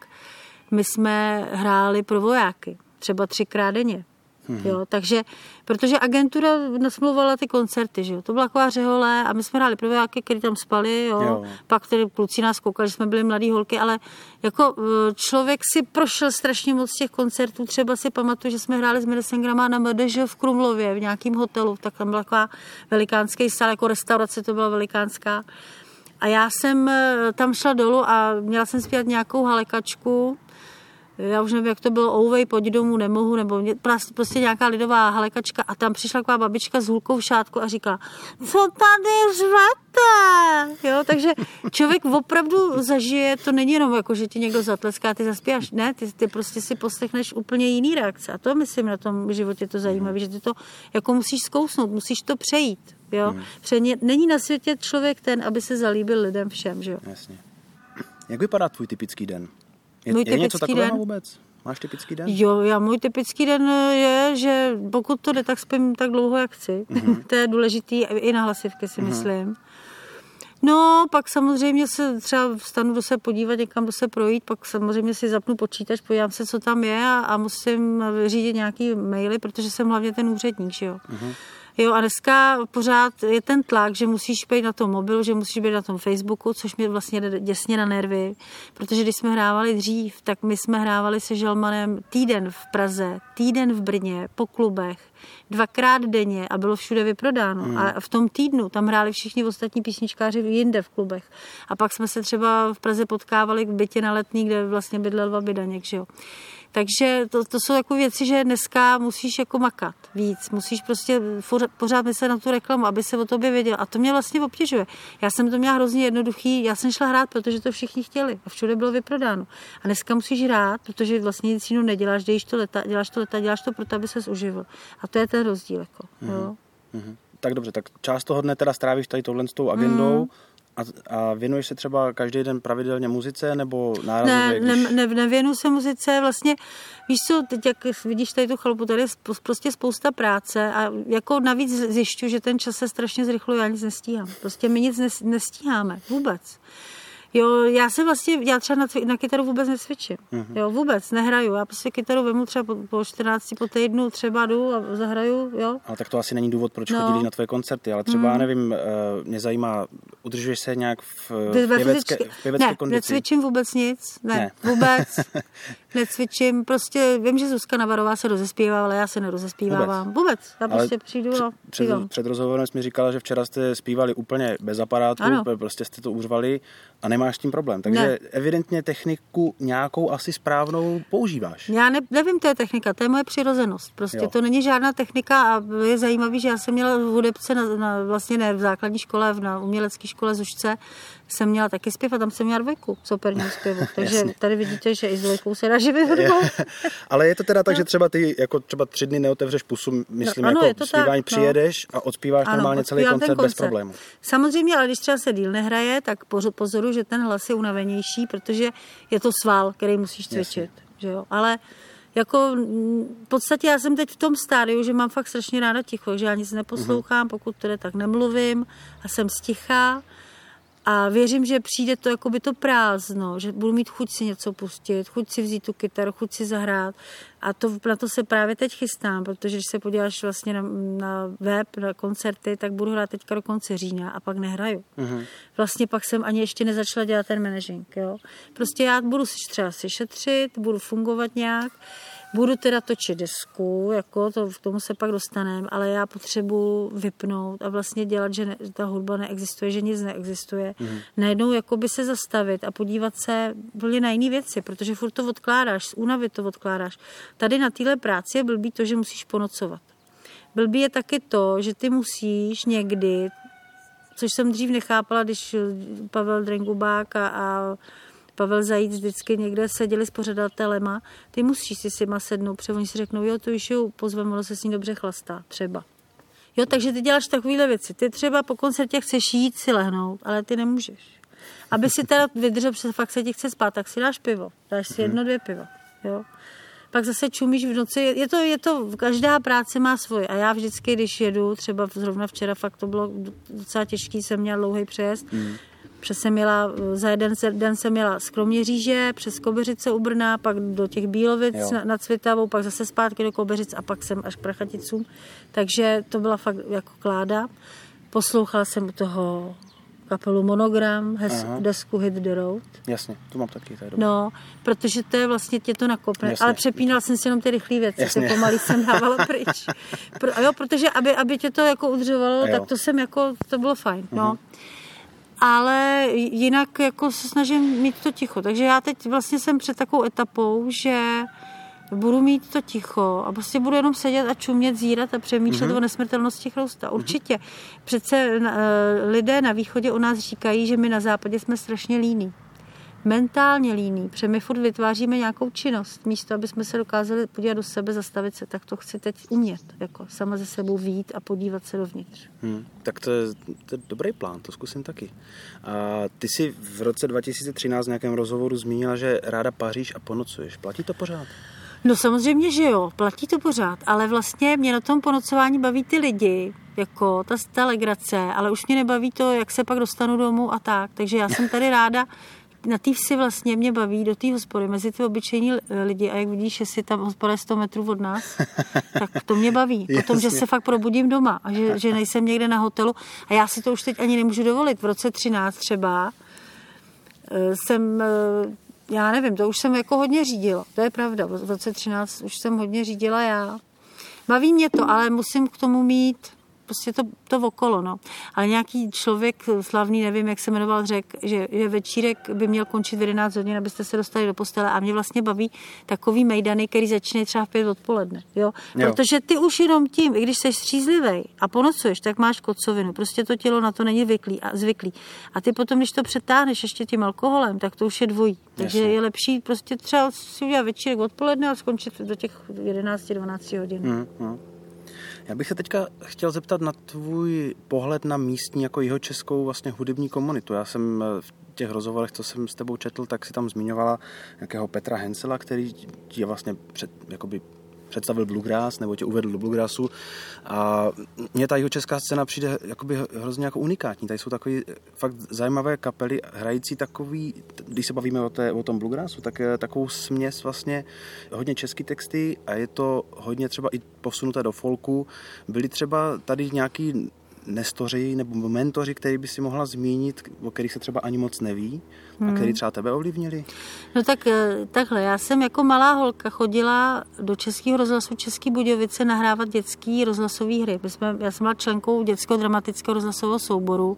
my jsme hráli pro vojáky, třeba třikrát denně. Mm-hmm. Jo, takže, protože agentura nasmluvala ty koncerty, že jo, to byla taková řehole a my jsme hráli prvojáky, který tam spali, jo, jo. pak tedy kluci nás koukali, že jsme byli mladí holky, ale jako e, člověk si prošel strašně moc těch koncertů, třeba si pamatuju, že jsme hráli s Medesengrama na MDŽ v Krumlově, v nějakém hotelu, tak tam byla taková velikánský sál, jako restaurace to byla velikánská. A já jsem e, tam šla dolů a měla jsem zpívat nějakou halekačku, já už nevím, jak to bylo, ouvej, pojď domů, nemohu, nebo prostě nějaká lidová halekačka a tam přišla taková babička s hulkou v šátku a říkala, co tady řvete? Jo, takže člověk opravdu zažije, to není jenom jako, že ti někdo zatleská, ty zaspíváš, ne, ty, ty prostě si poslechneš úplně jiný reakce a to myslím na tom životě to zajímavé, že ty to jako musíš zkousnout, musíš to přejít. Jo? Hmm. Protože není na světě člověk ten, aby se zalíbil lidem všem. Že jo? Jasně. Jak vypadá tvůj typický den? Je, můj je něco takového den, vůbec? Máš typický den? Jo, já můj typický den je, že pokud to jde, tak spím tak dlouho, jak chci. Mm-hmm. to je důležitý i na hlasivky si mm-hmm. myslím. No, pak samozřejmě se třeba vstanu do se podívat, někam do se projít, pak samozřejmě si zapnu počítač, podívám se, co tam je a, a musím vyřídit nějaký maily, protože jsem hlavně ten úředník, že jo. Mm-hmm. Jo, a dneska pořád je ten tlak, že musíš být na tom mobilu, že musíš být na tom Facebooku, což mě vlastně jde děsně na nervy, protože když jsme hrávali dřív, tak my jsme hrávali se Žalmanem týden v Praze, týden v Brně, po klubech, dvakrát denně a bylo všude vyprodáno. Hmm. A v tom týdnu tam hráli všichni ostatní písničkáři jinde v klubech. A pak jsme se třeba v Praze potkávali v bytě na letní, kde vlastně bydlel Vabidaněk, že jo. Takže to, to jsou jako věci, že dneska musíš jako makat víc, musíš prostě pořád myslet na tu reklamu, aby se o tobě věděl. A to mě vlastně obtěžuje. Já jsem to měla hrozně jednoduchý, já jsem šla hrát, protože to všichni chtěli a všude bylo vyprodáno. A dneska musíš hrát, protože vlastně nic jiného neděláš, děláš to leta, děláš to leta, děláš to proto, aby se uživil. A to je ten rozdíl. Jako, mm-hmm. jo. Mm-hmm. Tak dobře, tak část toho dne teda strávíš tady tohle s tou agendou, mm. A, a věnuješ se třeba každý den pravidelně muzice nebo nárazově? Ne, když... ne, ne, nevěnuju se muzice, vlastně víš co, teď jak vidíš tady tu chalupu, tady je prostě spousta práce a jako navíc zjišťuji, že ten čas se strašně zrychluje, já nic nestíhám. Prostě my nic nestíháme, vůbec. Jo, já se vlastně, já třeba na, na kytaru vůbec nesvědčím. Mm-hmm. Jo, vůbec nehraju. Já prostě kytaru vemu třeba po, po 14, po týdnu třeba jdu a zahraju, jo. Ale tak to asi není důvod, proč no. chodíš na tvoje koncerty, ale třeba, mm. nevím, uh, mě zajímá, udržuješ se nějak v, v pěvecké, v pěvecké ne, kondici? necvičím vůbec nic, ne, ne. vůbec. necvičím, prostě vím, že Zuzka Navarová se rozespívá, ale já se nerozespívávám. Vůbec. vůbec. Já ale prostě přijdu a před, před rozhovorem jsi mi říkala, že včera jste zpívali úplně bez aparátu, ano. prostě jste to uřvali a nemáš s tím problém. Takže ne. evidentně techniku nějakou asi správnou používáš. Já ne, nevím, to je technika, to je moje přirozenost. Prostě jo. to není žádná technika a je zajímavý, že já jsem měla v hudebce na, na vlastně ne v základní škole, na umělecké škole Zušce, jsem měla taky zpěv a tam jsem měla dvojku operního zpěvu. Takže tady vidíte, že i s dvojkou se dá živit hudbou. Ale je to teda tak, no. že třeba ty jako třeba tři dny neotevřeš pusu, myslím, no, ano, jako zpívání, tak, přijedeš no. a odspíváš ano, normálně celý koncert, koncert bez problémů. Samozřejmě, ale když třeba se díl nehraje, tak pozoru, že ten hlas je unavenější, protože je to sval, který musíš cvičit. Že jo? Ale jako v podstatě já jsem teď v tom stádiu, že mám fakt strašně ráda ticho, že já nic neposlouchám, pokud tedy tak nemluvím a jsem stichá a věřím, že přijde to jako by to prázdno, že budu mít chuť si něco pustit, chuť si vzít tu kytaru, chuť si zahrát. A to, na to se právě teď chystám, protože když se podíváš vlastně na, na web, na koncerty, tak budu hrát teďka do konce října a pak nehraju. Mm-hmm. Vlastně pak jsem ani ještě nezačala dělat ten managing. Jo? Prostě já budu si třeba si šetřit, budu fungovat nějak Budu teda točit desku, jako to, k tomu se pak dostaneme, ale já potřebuji vypnout a vlastně dělat, že ne, ta hudba neexistuje, že nic neexistuje. Mm. Najednou jakoby se zastavit a podívat se úplně na jiné věci, protože furt to odkládáš, z únavy to odkládáš. Tady na téhle práci je blbý to, že musíš ponocovat. Blbý je taky to, že ty musíš někdy, což jsem dřív nechápala, když Pavel Drengubák a, a Pavel Zajíc vždycky někde seděli s pořadatelema, ty musíš si s nima sednout, protože oni si řeknou, jo, to už pozveme, ono se s ní dobře chlastá, třeba. Jo, takže ty děláš takovéhle věci. Ty třeba po koncertě chceš jít si lehnout, ale ty nemůžeš. Aby si teda vydržel, protože fakt se ti chce spát, tak si dáš pivo. Dáš si jedno, dvě piva. Jo. Pak zase čumíš v noci. Je to, je to, každá práce má svoje. A já vždycky, když jedu, třeba zrovna včera, fakt to bylo docela těžký, jsem měla dlouhý přejezd, mm Přes jsem jela, za jeden den jsem jela z Kroměříže, přes Kobeřice u Brna, pak do těch Bílovic Jo. na, nad Svitavou, pak zase zpátky do Kobeřic a pak jsem až k Prachaticům. Takže to byla fakt jako kláda. Poslouchala jsem u toho kapelu Monogram, hes, Aha. desku Hit the Road. Jasně, to mám taky, dobré. No, protože to je vlastně tě to nakopne. Jasně. Ale přepínala jsem si jenom ty rychlé věci, Jasně. ty pomalý jsem dávala pryč. Pro, jo, protože aby, aby tě to jako udržovalo, tak to jsem jako, to bylo fajn, no. Ale jinak jako se snažím mít to ticho. Takže já teď vlastně jsem před takovou etapou, že budu mít to ticho a prostě budu jenom sedět a čumět, zírat a přemýšlet mm-hmm. o nesmrtelnosti chrousta. Určitě. Přece eh, lidé na východě o nás říkají, že my na západě jsme strašně líní mentálně líní, protože my furt vytváříme nějakou činnost, místo, aby jsme se dokázali podívat do sebe, zastavit se, tak to chci teď umět, jako sama ze sebou výjít a podívat se dovnitř. Hmm, tak to je, to je dobrý plán, to zkusím taky. A ty si v roce 2013 v nějakém rozhovoru zmínila, že ráda paříš a ponocuješ. Platí to pořád? No samozřejmě, že jo, platí to pořád, ale vlastně mě na tom ponocování baví ty lidi, jako ta, ta legrace, ale už mě nebaví to, jak se pak dostanu domů a tak, takže já jsem tady ráda, na té vsi vlastně mě baví do té hospody, mezi ty obyčejní lidi a jak vidíš, že si tam hospoda je 100 metrů od nás, tak to mě baví. Potom, že Jasně. se fakt probudím doma a že, že nejsem někde na hotelu a já si to už teď ani nemůžu dovolit. V roce 13 třeba eh, jsem, eh, já nevím, to už jsem jako hodně řídila, to je pravda, v roce 13 už jsem hodně řídila já. Baví mě to, ale musím k tomu mít prostě to, to okolo, no. Ale nějaký člověk slavný, nevím, jak se jmenoval, řekl, že, že večírek by měl končit v 11 hodin, abyste se dostali do postele a mě vlastně baví takový mejdany, který začne třeba v 5 odpoledne, jo? Jo. Protože ty už jenom tím, i když jsi střízlivý a ponocuješ, tak máš kocovinu, prostě to tělo na to není zvyklý a, zvyklý. A ty potom, když to přetáhneš ještě tím alkoholem, tak to už je dvojí. Takže Jasně. je lepší prostě třeba si udělat večírek odpoledne a skončit do těch 11-12 hodin. Hmm, hmm. Já bych se teďka chtěl zeptat na tvůj pohled na místní jako jeho českou vlastně hudební komunitu. Já jsem eh, v těch rozhovorech, co jsem s tebou četl, tak si tam zmiňovala nějakého Petra Hensela, který je vlastně před, jakoby představil bluegrass nebo tě uvedl do bluegrassu a mně ta jeho česká scéna přijde jakoby hrozně jako unikátní. Tady jsou takové fakt zajímavé kapely hrající takový, když se bavíme o, té, o tom bluegrassu, tak je takovou směs vlastně hodně český texty a je to hodně třeba i posunuté do folku. Byli třeba tady nějaký nestoři nebo mentoři, který by si mohla zmínit, o kterých se třeba ani moc neví a který třeba tebe ovlivnili? No tak eh, takhle, já jsem jako malá holka chodila do Českého rozhlasu Český Budějovice nahrávat dětský rozhlasové hry. My jsme, já jsem byla členkou dětského dramatického rozhlasového souboru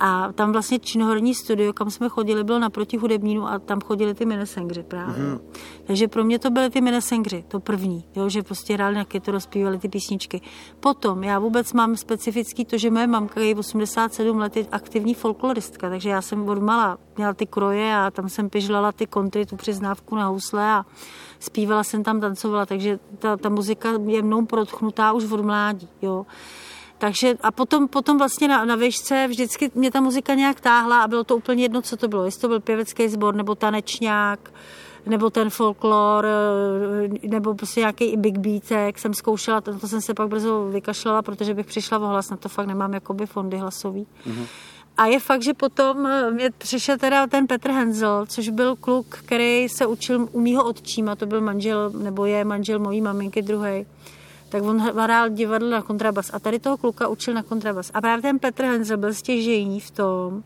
a tam vlastně činoherní studio, kam jsme chodili, bylo naproti hudebnínu a tam chodili ty minesengři právě. Mm-hmm. Takže pro mě to byly ty minesengři, to první, jo, že prostě hráli na kytaru, zpívali ty písničky. Potom já vůbec mám specifický to, že moje mamka je 87 let je aktivní folkloristka, takže já jsem od mala měla ty kroje a tam jsem pižlala ty kontry, tu přiznávku na housle a zpívala jsem tam, tancovala, takže ta, ta muzika je mnou protchnutá už od mládí, jo. Takže a potom, potom vlastně na, na výšce vždycky mě ta muzika nějak táhla a bylo to úplně jedno, co to bylo. Jestli to byl pěvecký sbor nebo tanečňák, nebo ten folklor, nebo prostě nějaký big beatek jsem zkoušela, to, to jsem se pak brzo vykašlala, protože bych přišla o hlas, na to fakt nemám jakoby fondy hlasový. Mm-hmm. A je fakt, že potom eh, mě přišel teda ten Petr Henzel, což byl kluk, který se učil u mýho otčíma, to byl manžel, nebo je manžel mojí maminky druhý. Tak on hrál divadlo na kontrabas a tady toho kluka učil na kontrabas. A právě ten Petr Henzel byl stěžejní v tom,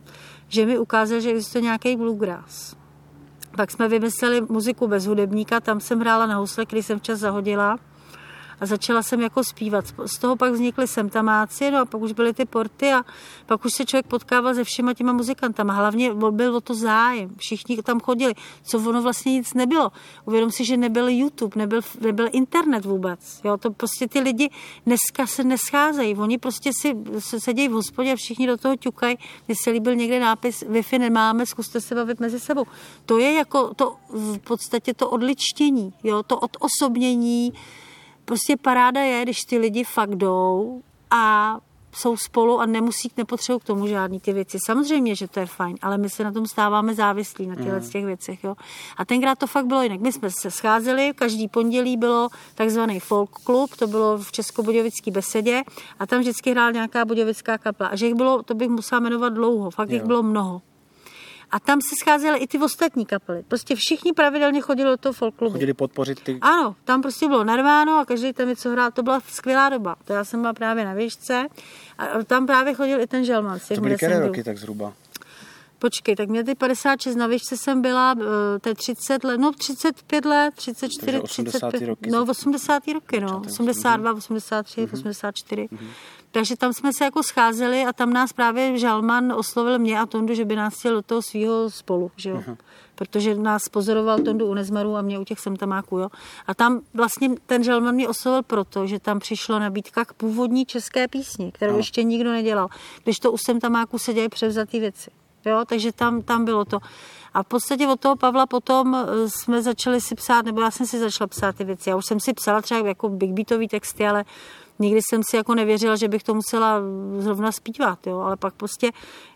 že mi ukázal, že existuje nějaký bluegrass. Pak jsme vymysleli muziku bez hudebníka, tam jsem hrála na housle, který jsem včas zahodila a začala jsem jako zpívat. Z toho pak vznikly semtamáci, no a pak už byly ty porty a pak už se člověk potkával se všema těma muzikantama. Hlavně byl o to zájem, všichni tam chodili, co ono vlastně nic nebylo. Uvědom si, že nebyl YouTube, nebyl, nebyl internet vůbec. Jo, to prostě ty lidi dneska se nescházejí, oni prostě si sedějí v hospodě a všichni do toho ťukají. Mně se líbil někde nápis, Wi-Fi nemáme, zkuste se bavit mezi sebou. To je jako to v podstatě to odličtění, jo, to odosobnění, prostě paráda je, když ty lidi fakt jdou a jsou spolu a nemusí, nepotřebují k tomu žádný ty věci. Samozřejmě, že to je fajn, ale my se na tom stáváme závislí na těchto mm. těch věcech. Jo. A tenkrát to fakt bylo jinak. My jsme se scházeli, každý pondělí bylo takzvaný folk klub, to bylo v Českobudějovické besedě a tam vždycky hrál nějaká budějovická kapela. A že jich bylo, to bych musela jmenovat dlouho, fakt jo. jich bylo mnoho. A tam se scházely i ty ostatní kapely. Prostě všichni pravidelně chodili do toho folklubu. Chodili podpořit ty... Ano, tam prostě bylo narváno a každý tam něco hrál. To byla skvělá doba. To já jsem byla právě na výšce a tam právě chodil i ten želman. To byly které roky tak zhruba? Počkej, tak mě ty 56 na výšce jsem byla, eh, to je 30 let, no 35 let, 34, Takže 80. 35, roky. no 80. roky, no, 82, 83, 84. Takže tam jsme se jako scházeli a tam nás právě Žalman oslovil mě a Tondu, že by nás chtěl do toho svého spolu, že jo. Protože nás pozoroval Tondu u Nezmaru a mě u těch semtamáků, jo. A tam vlastně ten Žalman mě oslovil proto, že tam přišla nabídka k původní české písni, kterou Ano. ještě nikdo nedělal. Když to u semtamáků se dějí převzatý věci. Jo, takže tam, tam bylo to. A v podstatě od toho Pavla potom eh, jsme začali si psát, nebo já jsem si začala psát ty věci. Já už jsem si psala třeba jako big beatový texty, ale nikdy jsem si jako nevěřila, že bych to musela zrovna zpívat, jo. Ale pak prostě,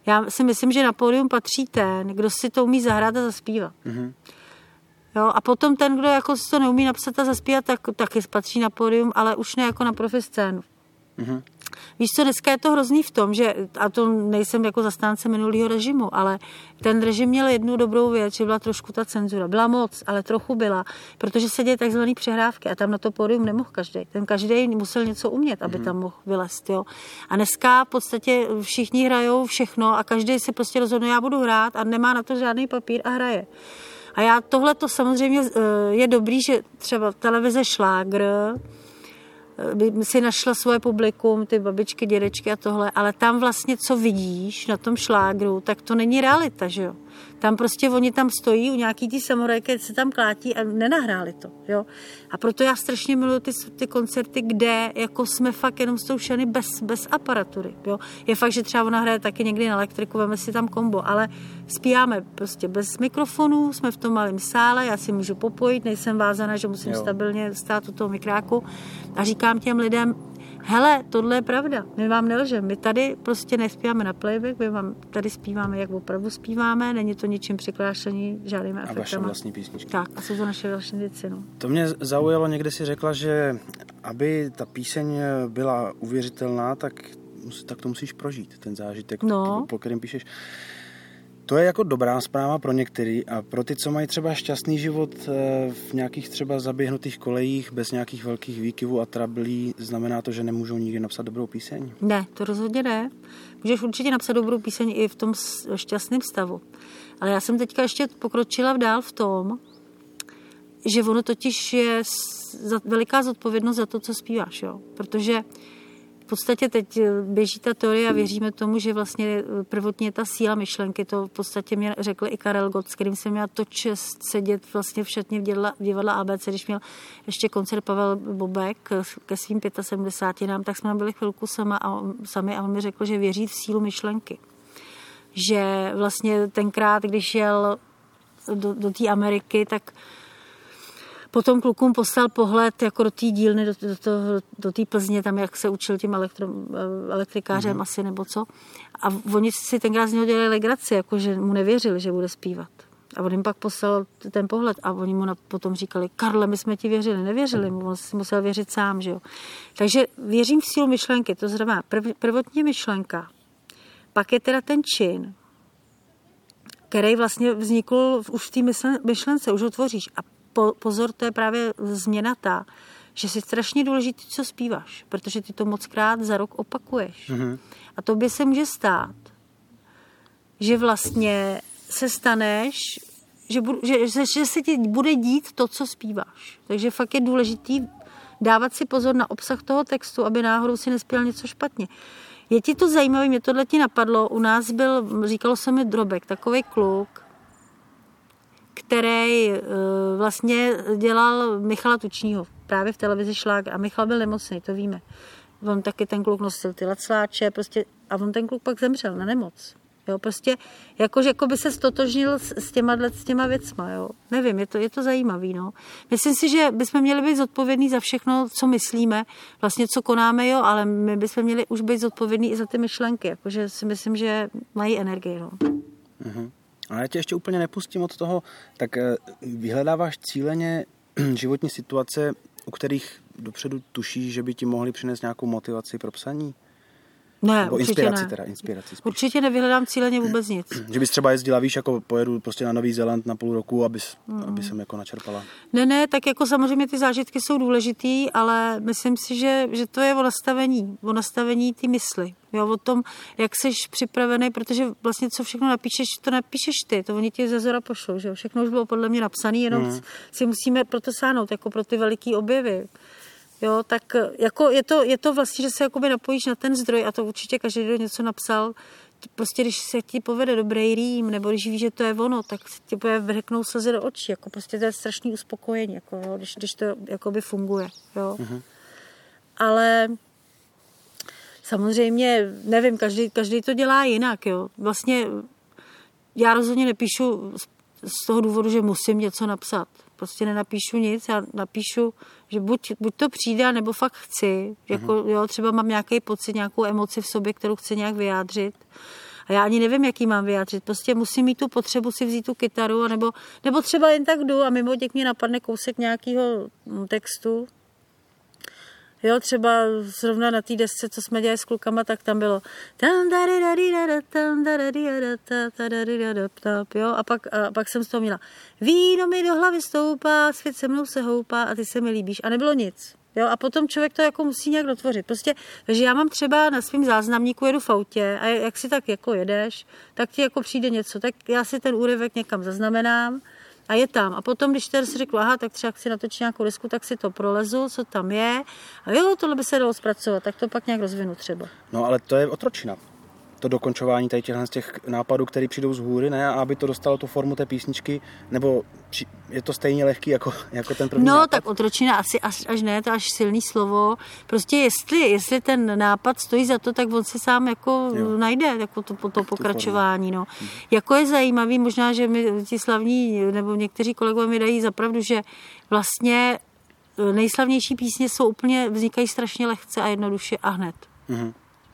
já si myslím, že na pódium patří ten, kdo si to umí zahrát a zaspívat. Mhm. Jo, a potom ten, kdo jako si to neumí napsat a zaspívat, tak taky patří na pódium, ale už ne jako na profi scénu. Mhm. Víš co, dneska je to hrozný v tom, že, a to nejsem jako zastánce minulého režimu, ale ten režim měl jednu dobrou věc, že byla trošku ta cenzura. Byla moc, ale trochu byla, protože se děje takzvané přehrávky a tam na to pódium nemohl každý. Ten každý musel něco umět, aby tam mohl vylézt. Jo. A dneska v podstatě všichni hrajou všechno a každý si prostě rozhodne, já budu hrát a nemá na to žádný papír a hraje. A já tohle to samozřejmě eh, je dobrý, že třeba televize Šlágr, by si našla svoje publikum, ty babičky, dědečky a tohle, ale tam vlastně, co vidíš na tom šlágru, tak to není realita, že jo. Tam prostě oni tam stojí u nějaký tí samorajky, se tam klátí a nenahráli to, jo. A proto já strašně miluji ty, ty koncerty, kde jako jsme fakt jenom s tou šany bez, bez aparatury, jo. Je fakt, že třeba ona hraje taky někdy na elektriku, veme si tam kombo, ale zpíváme prostě bez mikrofonu, jsme v tom malém sále, já si můžu popojit, nejsem vázaná, že musím Jo. stabilně stát u toho mikráku a říkám těm lidem, hele, tohle je pravda, my vám nelžeme, my tady prostě nespíváme na playback, my vám tady zpíváme, jak opravdu zpíváme, není to ničím překlášení žádnými A vaše efektama. vlastní písničky. Tak, a jsou to naše vlastní věci, no. To mě zaujalo, někde si řekla, že aby ta píseň byla uvěřitelná, tak, tak to musíš prožít, ten zážitek, No. po kterém píšeš. To je jako dobrá zpráva pro některý a pro ty, co mají třeba šťastný život eh, v nějakých třeba zaběhnutých kolejích, bez nějakých velkých výkyvů a trablí, znamená to, že nemůžou nikdy napsat dobrou píseň? Ne, to rozhodně ne. Můžeš určitě napsat dobrou píseň i v tom šťastném stavu. Ale já jsem teďka ještě pokročila v dál v tom, že ono totiž je veliká zodpovědnost za to, co zpíváš, jo. Protože podstatě teď eh, běží ta teorie a věříme tomu, že vlastně eh, prvotně ta síla myšlenky. To v podstatě mě řekl i Karel Gott, s kterým jsem měla to čest sedět vlastně v šatně v divadla, ABC, když měl ještě koncert Pavel Bobek eh, ke svým 75 nám, tak jsme byli chvilku sama a sami a on mi řekl, že věří v sílu myšlenky. Že vlastně tenkrát, když jel do, do té Ameriky, tak Potom klukům poslal pohled jako do té dílny, do, do, toho, do té Plzně, tam jak se učil tím elektro, elektrikářem mm-hmm. asi nebo co. A oni si tenkrát z něho dělali legraci, jako že mu nevěřili, že bude zpívat. A on jim pak poslal ten pohled a oni mu na, potom říkali, Karle, my jsme ti věřili, nevěřili mu, on si musel věřit sám, že jo. Takže věřím v sílu myšlenky, to znamená prv, prvotní myšlenka, pak je teda ten čin, který vlastně vznikl už v té myšlence, už ho tvoříš. A po, pozor, to je právě změna ta, že si strašně důležitý, co zpíváš, protože ty to moc krát za rok opakuješ. Mhm. A tobě se může stát, že vlastně se staneš, že, že, že, že se ti bude dít to, co zpíváš. Takže fakt je důležitý dávat si pozor na obsah toho textu, aby náhodou si nespěl něco špatně. Je ti to zajímavé, mě tohle ti napadlo, u nás byl, říkalo se mi Drobek, takový kluk, který eh, vlastně dělal Michala Tučního právě v televizi Šlák a Michal byl nemocný, to víme. On taky ten kluk nosil ty lacláče prostě, a on ten kluk pak zemřel na nemoc. Jo, prostě, jako, jako by se stotožnil s, s, těma, s těma věcma, jo. Nevím, je to, je to zajímavý, no. Myslím si, že bychom měli být zodpovědní za všechno, co myslíme, vlastně co konáme, jo, ale my bychom měli už být zodpovědní i za ty myšlenky, jakože si myslím, že mají energii, no. Mhm. Ale já tě ještě úplně nepustím od toho, tak eh, vyhledáváš cíleně životní situace, u kterých dopředu tušíš, že by ti mohli přinést nějakou motivaci pro psaní? Ne, Nebo určitě inspiraci ne. teda, inspiraci spíš. Určitě nevyhledám cíleně vůbec nic. Že bys třeba jezdila, víš, jako pojedu prostě na Nový Zéland na půl roku, abys, Mm. aby jsem jako načerpala. Ne, ne, tak jako samozřejmě ty zážitky jsou důležitý, ale myslím si, že, že to je o nastavení, o nastavení ty mysli. Jo, o tom, jak jsi připravený, protože vlastně co všechno napíšeš, to napíšeš ty, to oni ti ze zora pošlou, že jo? Všechno už bylo podle mě napsané, jenom Mhm. si musíme proto sáhnout, jako pro ty veliký objevy. Jo, tak jako je, to, je to vlastně, že se jakoby napojíš na ten zdroj a to určitě každý, kdo něco napsal, prostě když se ti povede dobrý rým, nebo když víš, že to je ono, tak se ti bude vrhknout slzy do očí, jako prostě to je strašný uspokojení, jako, jo, když, když to jakoby funguje, jo. Mm-hmm. Ale samozřejmě, nevím, každý, každý to dělá jinak, jo. Vlastně já rozhodně nepíšu z toho důvodu, že musím něco napsat. Prostě nenapíšu nic, já napíšu, že buď, buď to přijde, nebo fakt chci. Jako, jo, třeba mám nějaký pocit, nějakou emoci v sobě, kterou chci nějak vyjádřit. A já ani nevím, jaký mám vyjádřit. Prostě musím mít tu potřebu si vzít tu kytaru, nebo, nebo třeba jen tak jdu a mimo děk mě napadne kousek nějakého textu, Jo, třeba zrovna na té desce, co jsme dělali s klukama, tak tam bylo jo, a pak, a pak jsem z toho měla víno mi do hlavy stoupá, svět se mnou se houpá a ty se mi líbíš. A nebylo nic. Jo, a potom člověk to jako musí nějak dotvořit. Prostě, takže já mám třeba na svém záznamníku jedu v autě a jak si tak jako jedeš, tak ti jako přijde něco, tak já si ten úryvek někam zaznamenám a je tam. A potom, když tady si řeknu, aha, tak třeba chci natočit nějakou desku, tak si to prolezu, co tam je. A jo, tohle by se dalo zpracovat, tak to pak nějak rozvinu třeba. No ale to je otročina. To dokončování tady těchhle z těch nápadů, které přijdou z hůry, ne? A aby to dostalo tu formu té písničky, nebo je to stejně lehký jako, jako ten první No, nápad? tak otročina asi až, až ne, to až silný slovo. Prostě jestli, jestli ten nápad stojí za to, tak on se sám jako Jo. najde jako to, to pokračování. No. Jako je zajímavý, možná, že mi ti slavní, nebo někteří kolegové mi dají zapravdu, že vlastně eh, nejslavnější písně jsou úplně, vznikají strašně lehce a jednoduše a hned.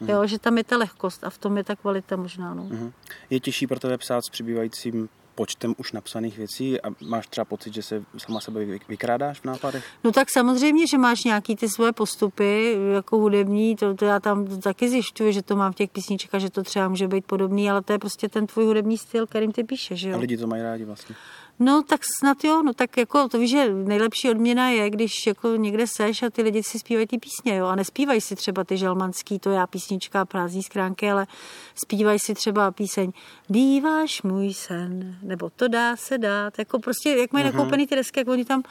Mhm. Jo, že tam je ta lehkost a v tom je ta kvalita možná. No. Mhm. Je těžší pro tebe psát s přibývajícím počtem už napsaných věcí a máš třeba pocit, že se sama sebe vy- vykrádáš v nápadech? No tak samozřejmě, že máš nějaký ty svoje postupy jako hudební, to, to já tam taky zjišťuju, že to mám v těch písničkách, že to třeba může být podobný, ale to je prostě ten tvůj hudební styl, kterým ty píšeš, že A jo? lidi to mají rádi vlastně. No tak snad jo, no tak jako to víš, že nejlepší odměna je, když jako někde seš a ty lidi si zpívají ty písně, jo, a nespívají si třeba ty žalmanský, to já písnička prázdní skránky, ale zpívají si třeba píseň Býváš můj sen, nebo to dá se dát, jako prostě, jak mají nakoupený ty desky, jak oni tam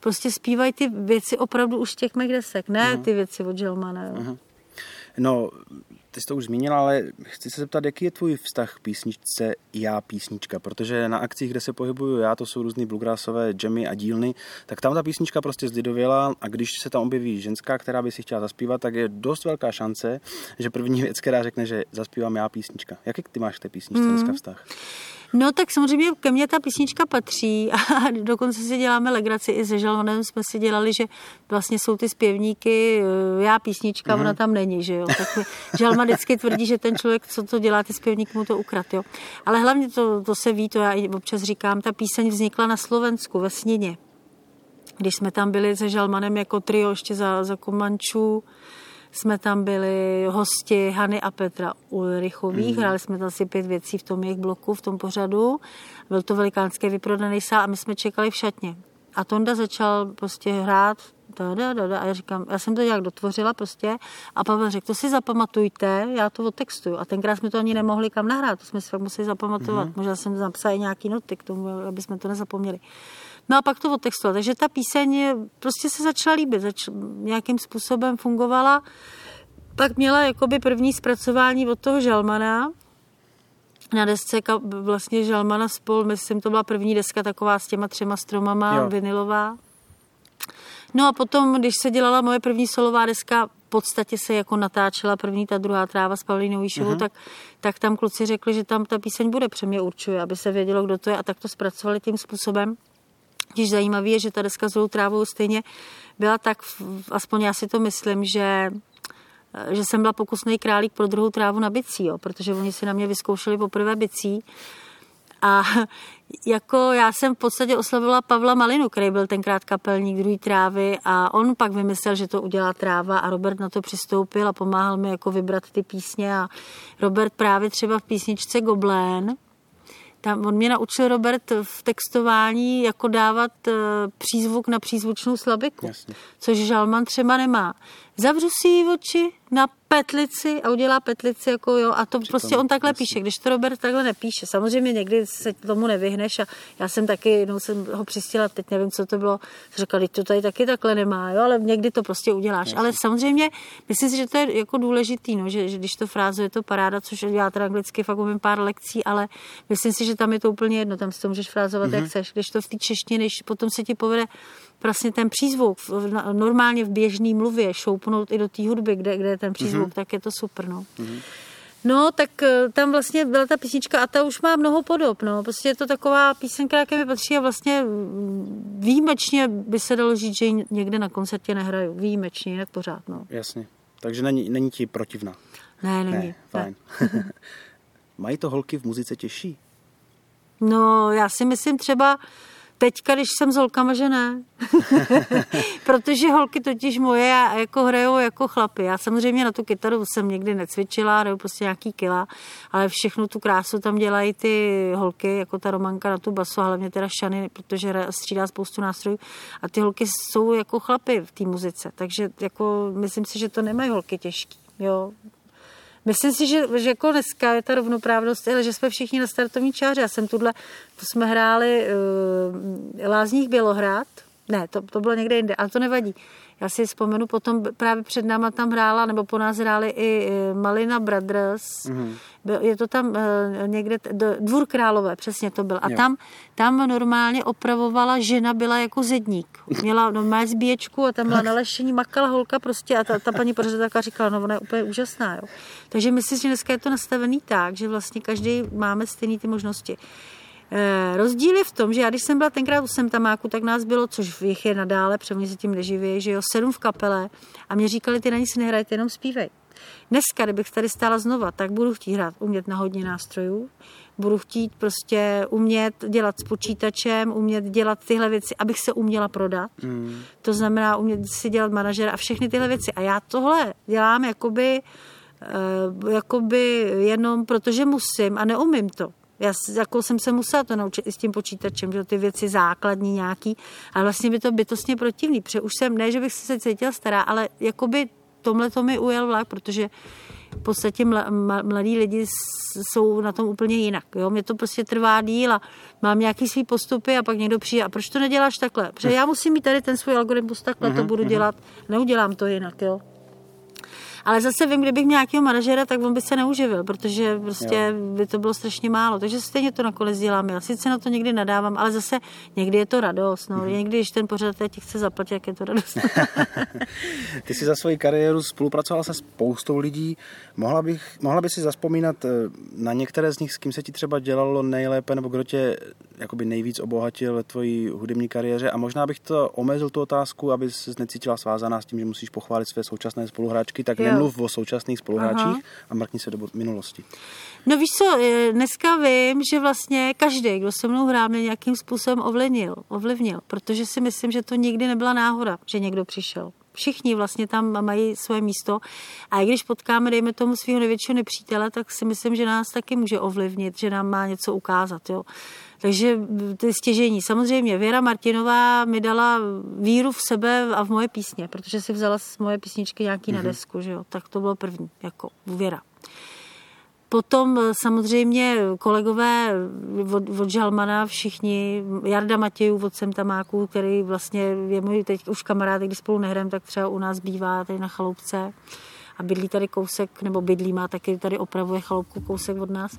prostě zpívají ty věci opravdu už těch mých desek, ne ty věci od Žalmana, jo. No, ty jsi to už zmínila, ale chci se zeptat, jaký je tvůj vztah k písničce Já písnička, protože na akcích, kde se pohybuju já, to jsou různý bluegrassové jammy a dílny, tak tam ta písnička prostě zlidověla a když se tam objeví ženská, která by si chtěla zaspívat, tak je dost velká šance, že první věc, která řekne, že zaspívám já písnička. Jaký ty máš k té písničce Mhm. dneska vztah? No tak samozřejmě ke mně ta písnička patří a dokonce si děláme legraci i se Žalmanem jsme si dělali, že vlastně jsou ty zpěvníky, eh, já písnička, mm-hmm. ona tam není, že jo. Tak Žalma vždycky tvrdí, že ten člověk, co to dělá, ty zpěvník mu to ukrad, jo. Ale hlavně to, to se ví, to já občas říkám, ta píseň vznikla na Slovensku, ve Snině. Když jsme tam byli se Žalmanem jako trio ještě za, za Komančů, jsme tam byli hosti Hany a Petra Ulrichových, mm. hráli jsme tam asi pět věcí v tom jejich bloku, v tom pořadu. Byl to velikánský vyprodaný sál a my jsme čekali v šatně. A Tonda začal prostě hrát da, da, da, da, a já říkám, já jsem to nějak dotvořila prostě a Pavel řekl, to si zapamatujte, já to odtextuju. A tenkrát jsme to ani nemohli kam nahrát, to jsme si fakt museli zapamatovat. Mm. Možná jsem napsala i nějaký noty k tomu, aby jsme to nezapomněli. No a pak to odtextoval. Takže ta píseň prostě se začala líbit, zač- nějakým způsobem fungovala. Pak měla jakoby první zpracování od toho Žalmana, na desce vlastně Žalmana spol, myslím, to byla první deska taková s těma třema stromama, Jo. vinilová. No a potom, když se dělala moje první solová deska, v podstatě se jako natáčela první, ta druhá tráva s Pavlínou Výšovou, tak, tak tam kluci řekli, že tam ta píseň bude, pře mě určuje, aby se vědělo, kdo to je a tak to zpracovali tím způsobem. Když zajímavé je, že ta deska s trávou stejně byla tak, aspoň já si to myslím, že že jsem byla pokusný králík pro druhou trávu na bicí, jo, protože oni si na mě vyzkoušeli poprvé bicí. A jako já jsem v podstatě oslavila Pavla Malinu, který byl tenkrát kapelník druhý trávy a on pak vymyslel, že to udělá tráva a Robert na to přistoupil a pomáhal mi jako vybrat ty písně. A Robert právě třeba v písničce Goblén, tam on mě naučil Robert v textování jako dávat uh, přízvuk na přízvučnou slabiku, Jasně. což Žalman třeba nemá. Zavřu si oči na petlici a udělá petlici, jako jo, a to Přitom, prostě on takhle jasně. píše, když to Robert takhle nepíše. Samozřejmě někdy se tomu nevyhneš a já jsem taky, jednou jsem ho přistila, teď nevím, co to bylo, řekla, to tady taky takhle nemá, jo, ale někdy to prostě uděláš. Jasně. Ale samozřejmě, myslím si, že to je jako důležitý, no, že, že když to frázuje, je to paráda, což já teda anglicky fakt umím pár lekcí, ale myslím si, že tam je to úplně jedno, tam si to můžeš frázovat, mm-hmm. jak mhm. chceš. Když to v té češtině, když potom se ti povede vlastně ten přízvuk normálně v běžné mluvě šoupnout i do té hudby, kde, kde je ten přízvuk, mm-hmm. tak je to super. No. Mm-hmm. No, tak eh, tam vlastně byla ta písnička a ta už má mnoho podob, no. Prostě je to taková písenka, jaké mi patří a vlastně mm, výjimečně by se dalo říct, že ji někde na koncertě nehraju. Výjimečně, jinak pořád, no. Jasně. Takže není, není ti protivná? Ne, není. Ne, fajn. Ne. Mají to holky v muzice těžší? No, já si myslím třeba, Teďka, když jsem s holkama, že ne. Protože holky totiž moje jako hrajou jako chlapy. Já samozřejmě na tu kytaru jsem někdy necvičila, hraju prostě nějaký kila, ale všechnu tu krásu tam dělají ty holky, jako ta Romanka na tu basu, hlavně teda Šany, protože střídá spoustu nástrojů. A ty holky jsou jako chlapy v té muzice, takže jako myslím si, že to nemají holky těžký. Jo, Myslím si, že, že jako dneska je ta rovnoprávnost, ale že jsme všichni na startovní čáře. Já jsem tuhle, to jsme hráli uh, Lázních Bělohrad, ne, to, to bylo někde jinde, ale to nevadí. Já si vzpomenu, potom právě před náma tam hrála, nebo po nás hráli i Malina Brothers. Mm-hmm. Je to tam eh, někde, Dvůr Králové, přesně to byl. A tam, tam normálně opravovala žena, byla jako zedník. Měla normálně zbíječku a tam byla na lešení, makala holka prostě a ta, ta paní pořadatelka říkala, no ona je úplně úžasná. Jo. Takže myslím, že dneska je to nastavený tak, že vlastně každý máme stejné ty možnosti. Eh, rozdíl je v tom, že já když jsem byla tenkrát u Semtamáku, tak nás bylo, což jich je nadále, protože se tím neživí, že jo, sedm v kapele a mě říkali, ty na nic nehrajte, jenom zpívej. Dneska, kdybych tady stála znova, tak budu chtít hrát, umět na hodně nástrojů, budu chtít prostě umět dělat s počítačem, umět dělat tyhle věci, abych se uměla prodat. Mm. To znamená umět si dělat manažera a všechny tyhle věci. A já tohle dělám jakoby, uh, jakoby jenom protože musím a neumím to. Já jako jsem se musela to naučit i s tím počítačem, že ty věci základní nějaký, ale vlastně by to bytostně protivný, protože už jsem, ne, že bych se cítila stará, ale jakoby tomhle to mi ujel vlak, protože v podstatě mladí lidi jsou na tom úplně jinak. Jo? Mě to prostě trvá díl a mám nějaký svý postupy a pak někdo přijde a proč to neděláš takhle? Protože já musím mít tady ten svůj algoritmus takhle, to mhm, budu uh-huh. dělat, neudělám to jinak. Jo? Ale zase vím, kdybych měl nějakého manažera, tak on by se neuživil, protože prostě jo. by to bylo strašně málo. Takže stejně to nakonec dělám. Já sice na to někdy nadávám, ale zase někdy je to radost. No. Mm-hmm. Někdy, když ten pořad ti chce zaplatit, jak je to radost. Ty jsi za svoji kariéru spolupracoval se spoustou lidí. Mohla, bych, mohla by si zaspomínat eh, na některé z nich, s kým se ti třeba dělalo nejlépe, nebo kdo tě jakoby nejvíc obohatil ve tvojí hudební kariéře? A možná bych to omezil tu otázku, aby se necítila svázaná s tím, že musíš pochválit své současné spoluhráčky, tak jo nemluv o současných spoluhráčích Aha. a mrkni se do minulosti. No víš co, eh, dneska vím, že vlastně každý, kdo se mnou hrál, mě nějakým způsobem ovlivnil, ovlivnil, protože si myslím, že to nikdy nebyla náhoda, že někdo přišel. Všichni vlastně tam mají svoje místo a i když potkáme, dejme tomu svého největšího nepřítele, tak si myslím, že nás taky může ovlivnit, že nám má něco ukázat. Jo. Takže to je stěžení. Samozřejmě Věra Martinová mi dala víru v sebe a v moje písně, protože si vzala z moje písničky nějaký mm-hmm. na mhm. desku, že jo? tak to bylo první, jako Věra. Potom eh, samozřejmě kolegové od, od Žalmana všichni, Jarda Matějů od Semtamáků, který vlastně je můj teď už kamarád, když spolu nehrem, tak třeba u nás bývá tady na chaloupce a bydlí tady kousek, nebo bydlí má taky tady opravuje chaloupku kousek od nás.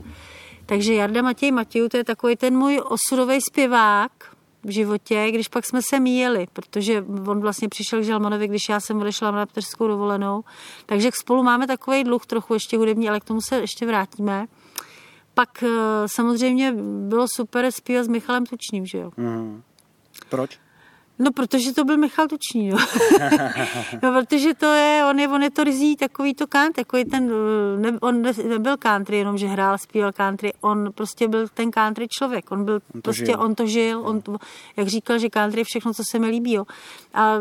Takže Jarda Matěj Matějů, to je takový ten můj osudový zpěvák v životě, když pak jsme se míjeli, protože on vlastně přišel k Žalmanovi, když já jsem odešla na pteřskou dovolenou. Takže spolu máme takový dluh trochu ještě hudební, ale k tomu se ještě vrátíme. Pak eh, samozřejmě bylo super zpívat s Michalem Tučným, že jo? Mm. Proč? No, protože to byl Michal Tučný, no. no protože to je, on je, on je to rizí takový to country, takový ten, ne, on nebyl country, jenom že hrál, zpíval country, on prostě byl ten country člověk, on byl, on prostě, žil. on to žil, on to, jak říkal, že country je všechno, co se mi líbí, jo. A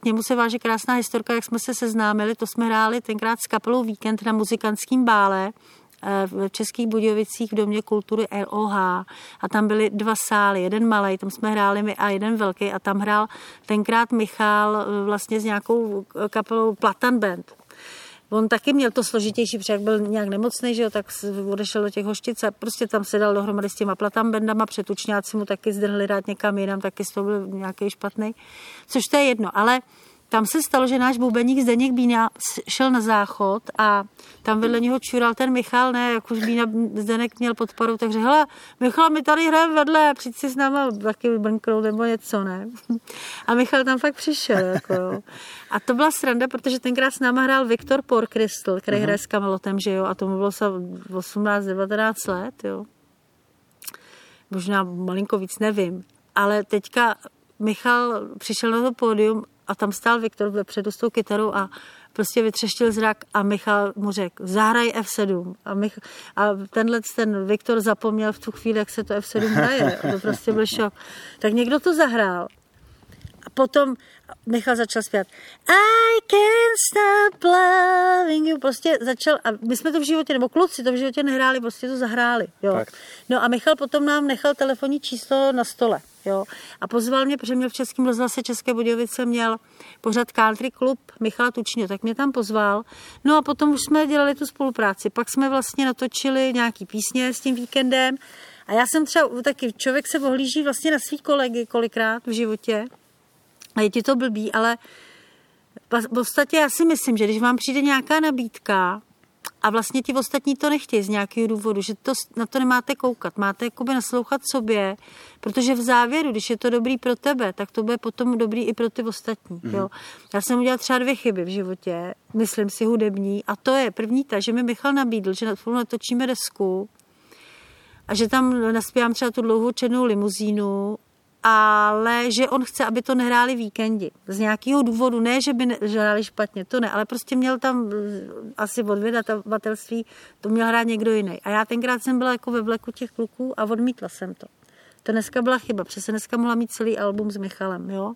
k němu se váže krásná historka, jak jsme se seznámili, to jsme hráli tenkrát s kapelou Víkend na muzikantském bále, v Českých Budějovicích v Domě kultury ROH a tam byly dva sály, jeden malý, tam jsme hráli my a jeden velký a tam hrál tenkrát Michal eh, vlastně s nějakou kapelou Platan Band. On taky měl to složitější, protože jak byl nějak nemocný, že jo, tak odešel do těch hoštic a prostě tam se dal dohromady s těma platam bendama, přetučňáci mu taky zdrhli rád někam jinam, taky z toho byl nějaký špatný. Což to je jedno, ale tam se stalo, že náš bubeník Zdeněk Bína šel na záchod a tam vedle něho čural ten Michal, ne, jak už Bína Zdeněk měl podporu, takže hele, Michal, my tady hrajeme vedle, přijď si s náma taky brnknout nebo něco, ne? A Michal tam fakt přišel, jako jo. A to byla sranda, protože tenkrát s náma hrál Viktor Porkristl, který uh-huh. hraje s Kamelotem, že jo, a tomu bylo 18-19 let, jo. Možná malinko víc, nevím. Ale teďka Michal přišel na to pódium a tam stál Viktor vepředu s tou kytarou a prostě vytřeštil zrak a Michal mu řekl, zahraj F7. A, Mich- a tenhle ten Viktor zapomněl v tu chvíli, jak se to F7 hraje. To prostě byl šok. Tak někdo to zahrál. A potom Michal začal zpívat I can't stop loving you. Prostě začal, a my jsme to v životě, nebo kluci to v životě nehráli, prostě to zahráli. Jo. No a Michal potom nám nechal telefonní číslo na stole. Jo. A pozval mě, protože měl v Českém rozhlase České Budějovice měl pořad Country Club Michala Tučního, tak mě tam pozval. No a potom už jsme dělali tu spolupráci. Pak jsme vlastně natočili nějaký písně s tím víkendem. A já jsem třeba taky, člověk se ohlíží vlastně na svý kolegy kolikrát v životě. A je ti to blbý, ale v podstatě já si myslím, že když vám přijde nějaká nabídka, a vlastně ti ostatní to nechtějí z nějakého důvodu, že to, na to nemáte koukat, máte jakoby naslouchat sobě, protože v závěru, když je to dobrý pro tebe, tak to bude potom dobrý i pro ty ostatní. Mm. Jo. Já jsem udělala třeba dvě chyby v životě, myslím si hudební, a to je první ta, že mi Michal nabídl, že spolu natočíme desku a že tam naspívám třeba tu dlouhou černou limuzínu ale že on chce, aby to nehráli víkendi. Z nějakého důvodu, ne, že by hráli špatně, to ne, ale prostě měl tam eh, asi od vydavatelství, to měl hrát někdo jiný. A já tenkrát jsem byla jako ve vleku těch kluků a odmítla jsem to. To dneska byla chyba, přesně dneska mohla mít celý album s Michalem, jo.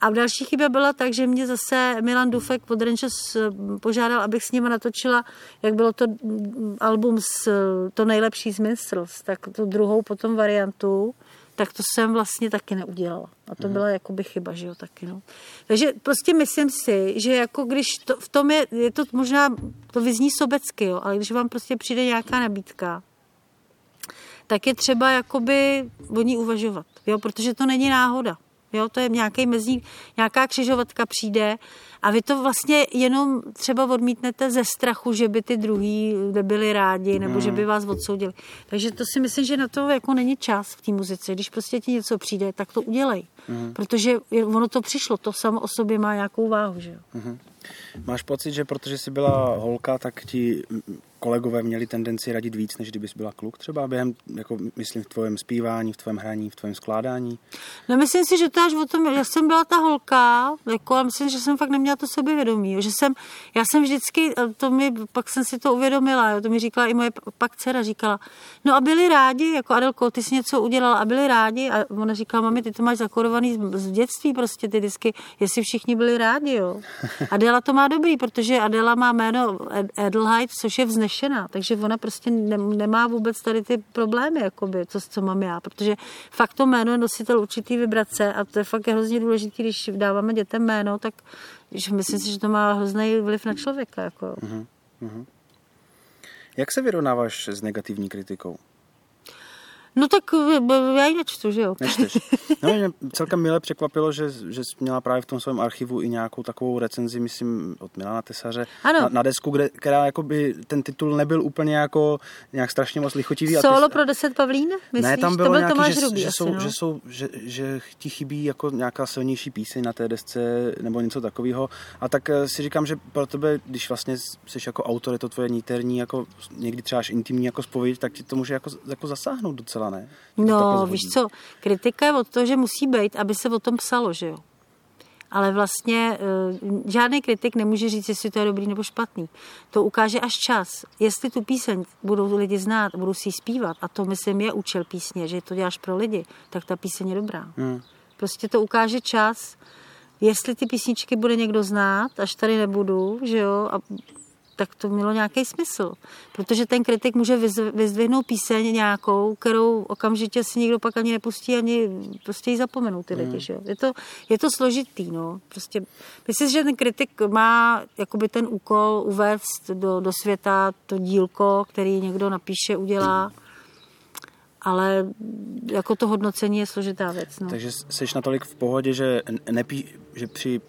A další chyba byla tak, že mě zase Milan Dufek od Ranges eh, požádal, abych s ním natočila, jak bylo to mm, album s to nejlepší z Minstrels, tak tu druhou potom variantu tak to jsem vlastně taky neudělala. A to mhm. byla jakoby chyba, že jo, taky, no. Takže prostě myslím si, že jako když to, v tom je, je to možná, to vyzní sobecky, jo, ale když vám prostě přijde nějaká nabídka, tak je třeba jakoby o ní uvažovat, jo, protože to není náhoda. Jo, to je nějaký mezní, nějaká křižovatka přijde a vy to vlastně jenom třeba odmítnete ze strachu, že by ty druhý nebyli rádi nebo mm. že by vás odsoudili. Takže to si myslím, že na to jako není čas v té muzice. Když prostě ti něco přijde, tak to udělej. Mm. Protože ono to přišlo, to samo o sobě má nějakou váhu. Že jo? Mm. Máš pocit, že protože jsi byla holka, tak ti kolegové měli tendenci radit víc, než kdybys byla kluk třeba během, jako myslím, v tvém zpívání, v tvém hraní, v tvém skládání? No myslím si, že to až o tom, že jsem byla ta holka, jako a myslím, že jsem fakt neměla to sebevědomí, že jsem, já jsem vždycky, to mi, pak jsem si to uvědomila, jo, to mi říkala i moje pak dcera, říkala, no a byli rádi, jako Adelko, ty jsi něco udělala a byli rádi a ona říkala, mami, ty to máš zakorovaný z, z dětství prostě ty disky, jestli všichni byli rádi, jo. Adela to má dobrý, protože Adela má jméno Edelheit, což je vznešený řešená, takže ona prostě ne, nemá vůbec tady ty problémy, jakoby, co, co mám já, protože fakt to jméno je nositel určitý vibrace a to je fakt hrozně důležité, když dáváme dětem jméno, tak že myslím si, že to má hrozný vliv na člověka. Jako. Uh-huh, uh-huh. Jak se vyrovnáváš s negativní kritikou? No tak eh, já ji nečtu, že jo? Nečteš. No, mě celkem milé překvapilo, že, že jsi měla právě v tom svém archivu i nějakou takovou recenzi, myslím, od Milana Tesaře ano. Na, na, desku, kde, která by ten titul nebyl úplně jako nějak strašně moc lichotivý. Solo ty, pro deset Pavlín? Myslíš? Ne, tam bylo to byl nějaký, Tomáš že, Rubí, že, asi, jsou, no? že, jsou, že, že ti chybí jako nějaká silnější píseň na té desce nebo něco takového. A tak eh, si říkám, že pro tebe, když vlastně jsi jako autor, je to tvoje niterní, jako někdy třeba až intimní jako spověď, tak ti to může jako, jako zasáhnout docela docela ne. No, víš co, kritika je od toho, že musí být, aby se o tom psalo, že jo. Ale vlastně uh, žádný kritik nemůže říct, jestli to je dobrý nebo špatný. To ukáže až čas. Jestli tu píseň budou lidi znát, budou si ji zpívat, a to myslím je účel písně, že to děláš pro lidi, tak ta píseň je dobrá. Hmm. Prostě to ukáže čas, jestli ty písničky bude někdo znát, až tady nebudu, že jo, a tak to mělo nějaký smysl. Protože ten kritik může vyzdvihnout píseň nějakou, kterou okamžitě si nikdo pak ani nepustí, ani prostě ji zapomenou ty lidi. Mm. Že? Je, to, je to složitý. No. Prostě, myslím, že ten kritik má jakoby ten úkol uvést do, do světa to dílko, který někdo napíše, udělá. Ale jako to hodnocení je složitá věc. No. Takže jsi natolik v pohodě, že, nepí, že při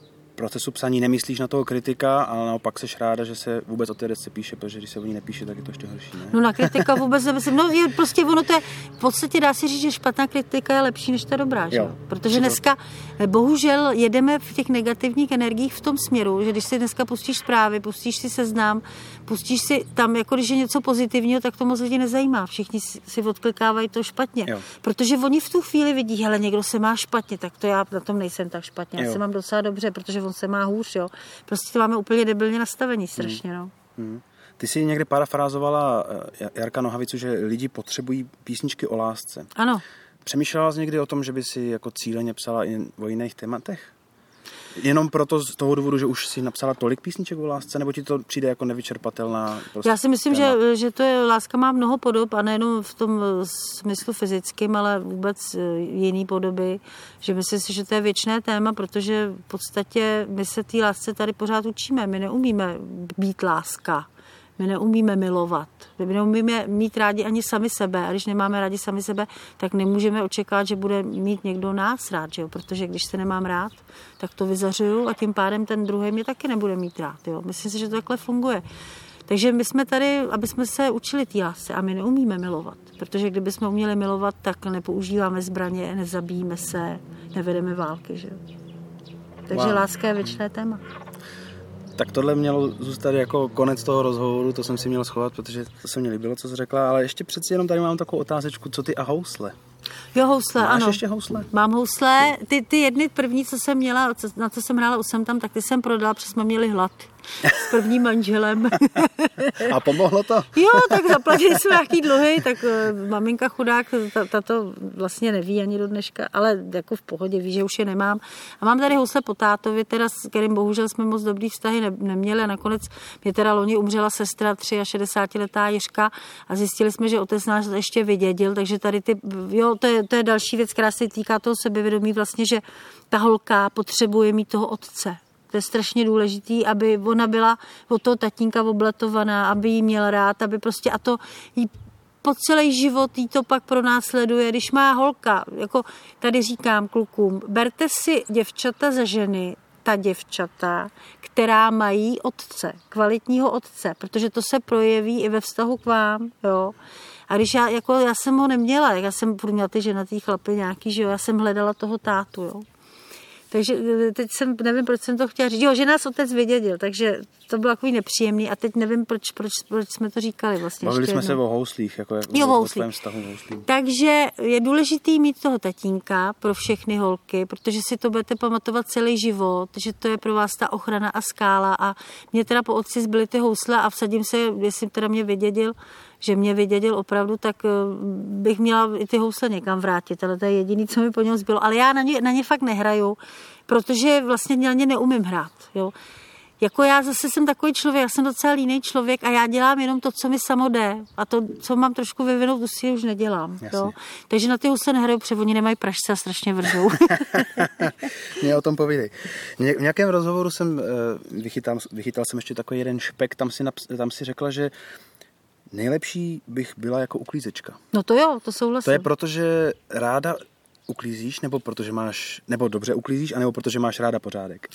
procesu psaní nemyslíš na toho kritika, ale naopak seš ráda, že se vůbec o té desce píše, protože když se o ní nepíše, tak je to ještě horší. Ne? No na kritika vůbec nemyslím. No je prostě ono to je, v podstatě dá se říct, že špatná kritika je lepší než ta dobrá, že? Jo. Protože dneska bohužel jedeme v těch negativních energiích v tom směru, že když si dneska pustíš zprávy, pustíš si seznam, pustíš si tam, jako když je něco pozitivního, tak to moc lidi nezajímá. Všichni si odklikávají to špatně. Jo. Protože oni v tu chvíli vidí, hele, někdo se má špatně, tak to já na tom nejsem tak špatně. Jo. Já se mám docela dobře, protože on se má hůř, jo. Prostě to máme úplně debilně nastavení strašně, hmm. no. Hmm. Ty jsi někdy parafrázovala eh, Jarka Nohavicu, že lidi potřebují písničky o lásce. Ano. Přemýšlela jsi někdy o tom, že by si jako cíleně psala i o jiných tématech? Jenom proto z toho důvodu, že už si napsala tolik písniček o lásce, nebo ti to přijde jako nevyčerpatelná? Prostě Já si myslím, že, že to je, láska má mnoho podob a nejenom v tom smyslu fyzickým, ale vůbec e, jiný podoby. Že myslím si, že to je věčné téma, protože v podstatě my se té lásce tady pořád učíme. My neumíme být láska. My neumíme milovat. My neumíme mít rádi ani sami sebe. A když nemáme rádi sami sebe, tak nemůžeme očekávat, že bude mít někdo nás rád. Že jo? Protože když se nemám rád, tak to vyzařuju a tím pádem ten druhý mě taky nebude mít rád. Jo? Myslím si, že to takhle funguje. Takže my jsme tady, aby jsme se učili lásce a my neumíme milovat. Protože kdyby jsme uměli milovat, tak nepoužíváme zbraně, nezabíjíme se, nevedeme války. Že? Takže wow. láska je věčné téma tak tohle mělo zůstat jako konec toho rozhovoru, to jsem si měl schovat, protože to se mi líbilo, co jsi řekla, ale ještě přeci jenom tady mám takovou otázečku, co ty a housle? Jo, housle, Máš ano. ještě housle? Mám housle, ty, ty jedny první, co jsem měla, na co jsem hrála u sem tam, tak ty jsem prodala, protože jsme měli hlad s prvním manželem. A pomohlo to? Jo, tak zaplatili jsme nějaký dluhy, tak uh, maminka chudák, ta, ta to vlastně neví ani do dneška, ale jako v pohodě, ví, že už je nemám. A mám tady housle po tátovi, teda s kterým bohužel jsme moc dobrý vztahy ne, neměli a nakonec mě teda loni umřela sestra 63 letá Jiřka a zjistili jsme, že otec nás ještě vydědil, takže tady ty, jo, to je, to je další věc, která se týká toho sebevědomí vlastně, že ta holka potřebuje mít toho otce. To je strašně důležitý, aby ona byla od toho tatínka obletovaná, aby jí měl rád, aby prostě a to jí po celý život jí to pak pro nás sleduje, když má holka, jako tady říkám klukům, berte si děvčata za ženy, ta děvčata, která mají otce, kvalitního otce, protože to se projeví i ve vztahu k vám, jo. A když já, jako já jsem ho neměla, já jsem měla ty ženatý chlapy nějaký, že jo, já jsem hledala toho tátu, jo. Takže e, teď jsem, nevím, proč jsem to chtěla říct. Jo, že nás otec vydědil, takže to bylo takový nepříjemný a teď nevím, proč, proč, proč jsme to říkali vlastně. Bavili jsme se o houslích, jako jo, o, houslích. o vztahu houslí. Takže je důležitý mít toho tatínka pro všechny holky, protože si to budete pamatovat celý život, že to je pro vás ta ochrana a skála a mě teda po otci zbyly ty housle a vsadím se, jestli teda mě vydědil, že mě vydědil opravdu, tak eh, bych měla i ty housle někam vrátit, ale to je jediný, co mi po něm zbylo. Ale já na ně, na ně fakt nehraju, protože vlastně na ně neumím hrát. Jo. Jako já zase jsem takový člověk, já jsem docela jiný člověk a já dělám jenom to, co mi samo jde. A to, co mám trošku vyvinout, to si už nedělám. Jo? Takže na ty husle nehraju, protože oni nemají pražce a strašně vržou. Mě o tom povídej. V nějakém rozhovoru jsem uh, vychytal, vychytal jsem ještě takový jeden špek, tam si, naps, tam si řekla, že Nejlepší bych byla jako uklízečka. No to jo, to souhlasím. To je proto, že ráda uklízíš, nebo protože máš, nebo dobře uklízíš, anebo protože máš ráda pořádek?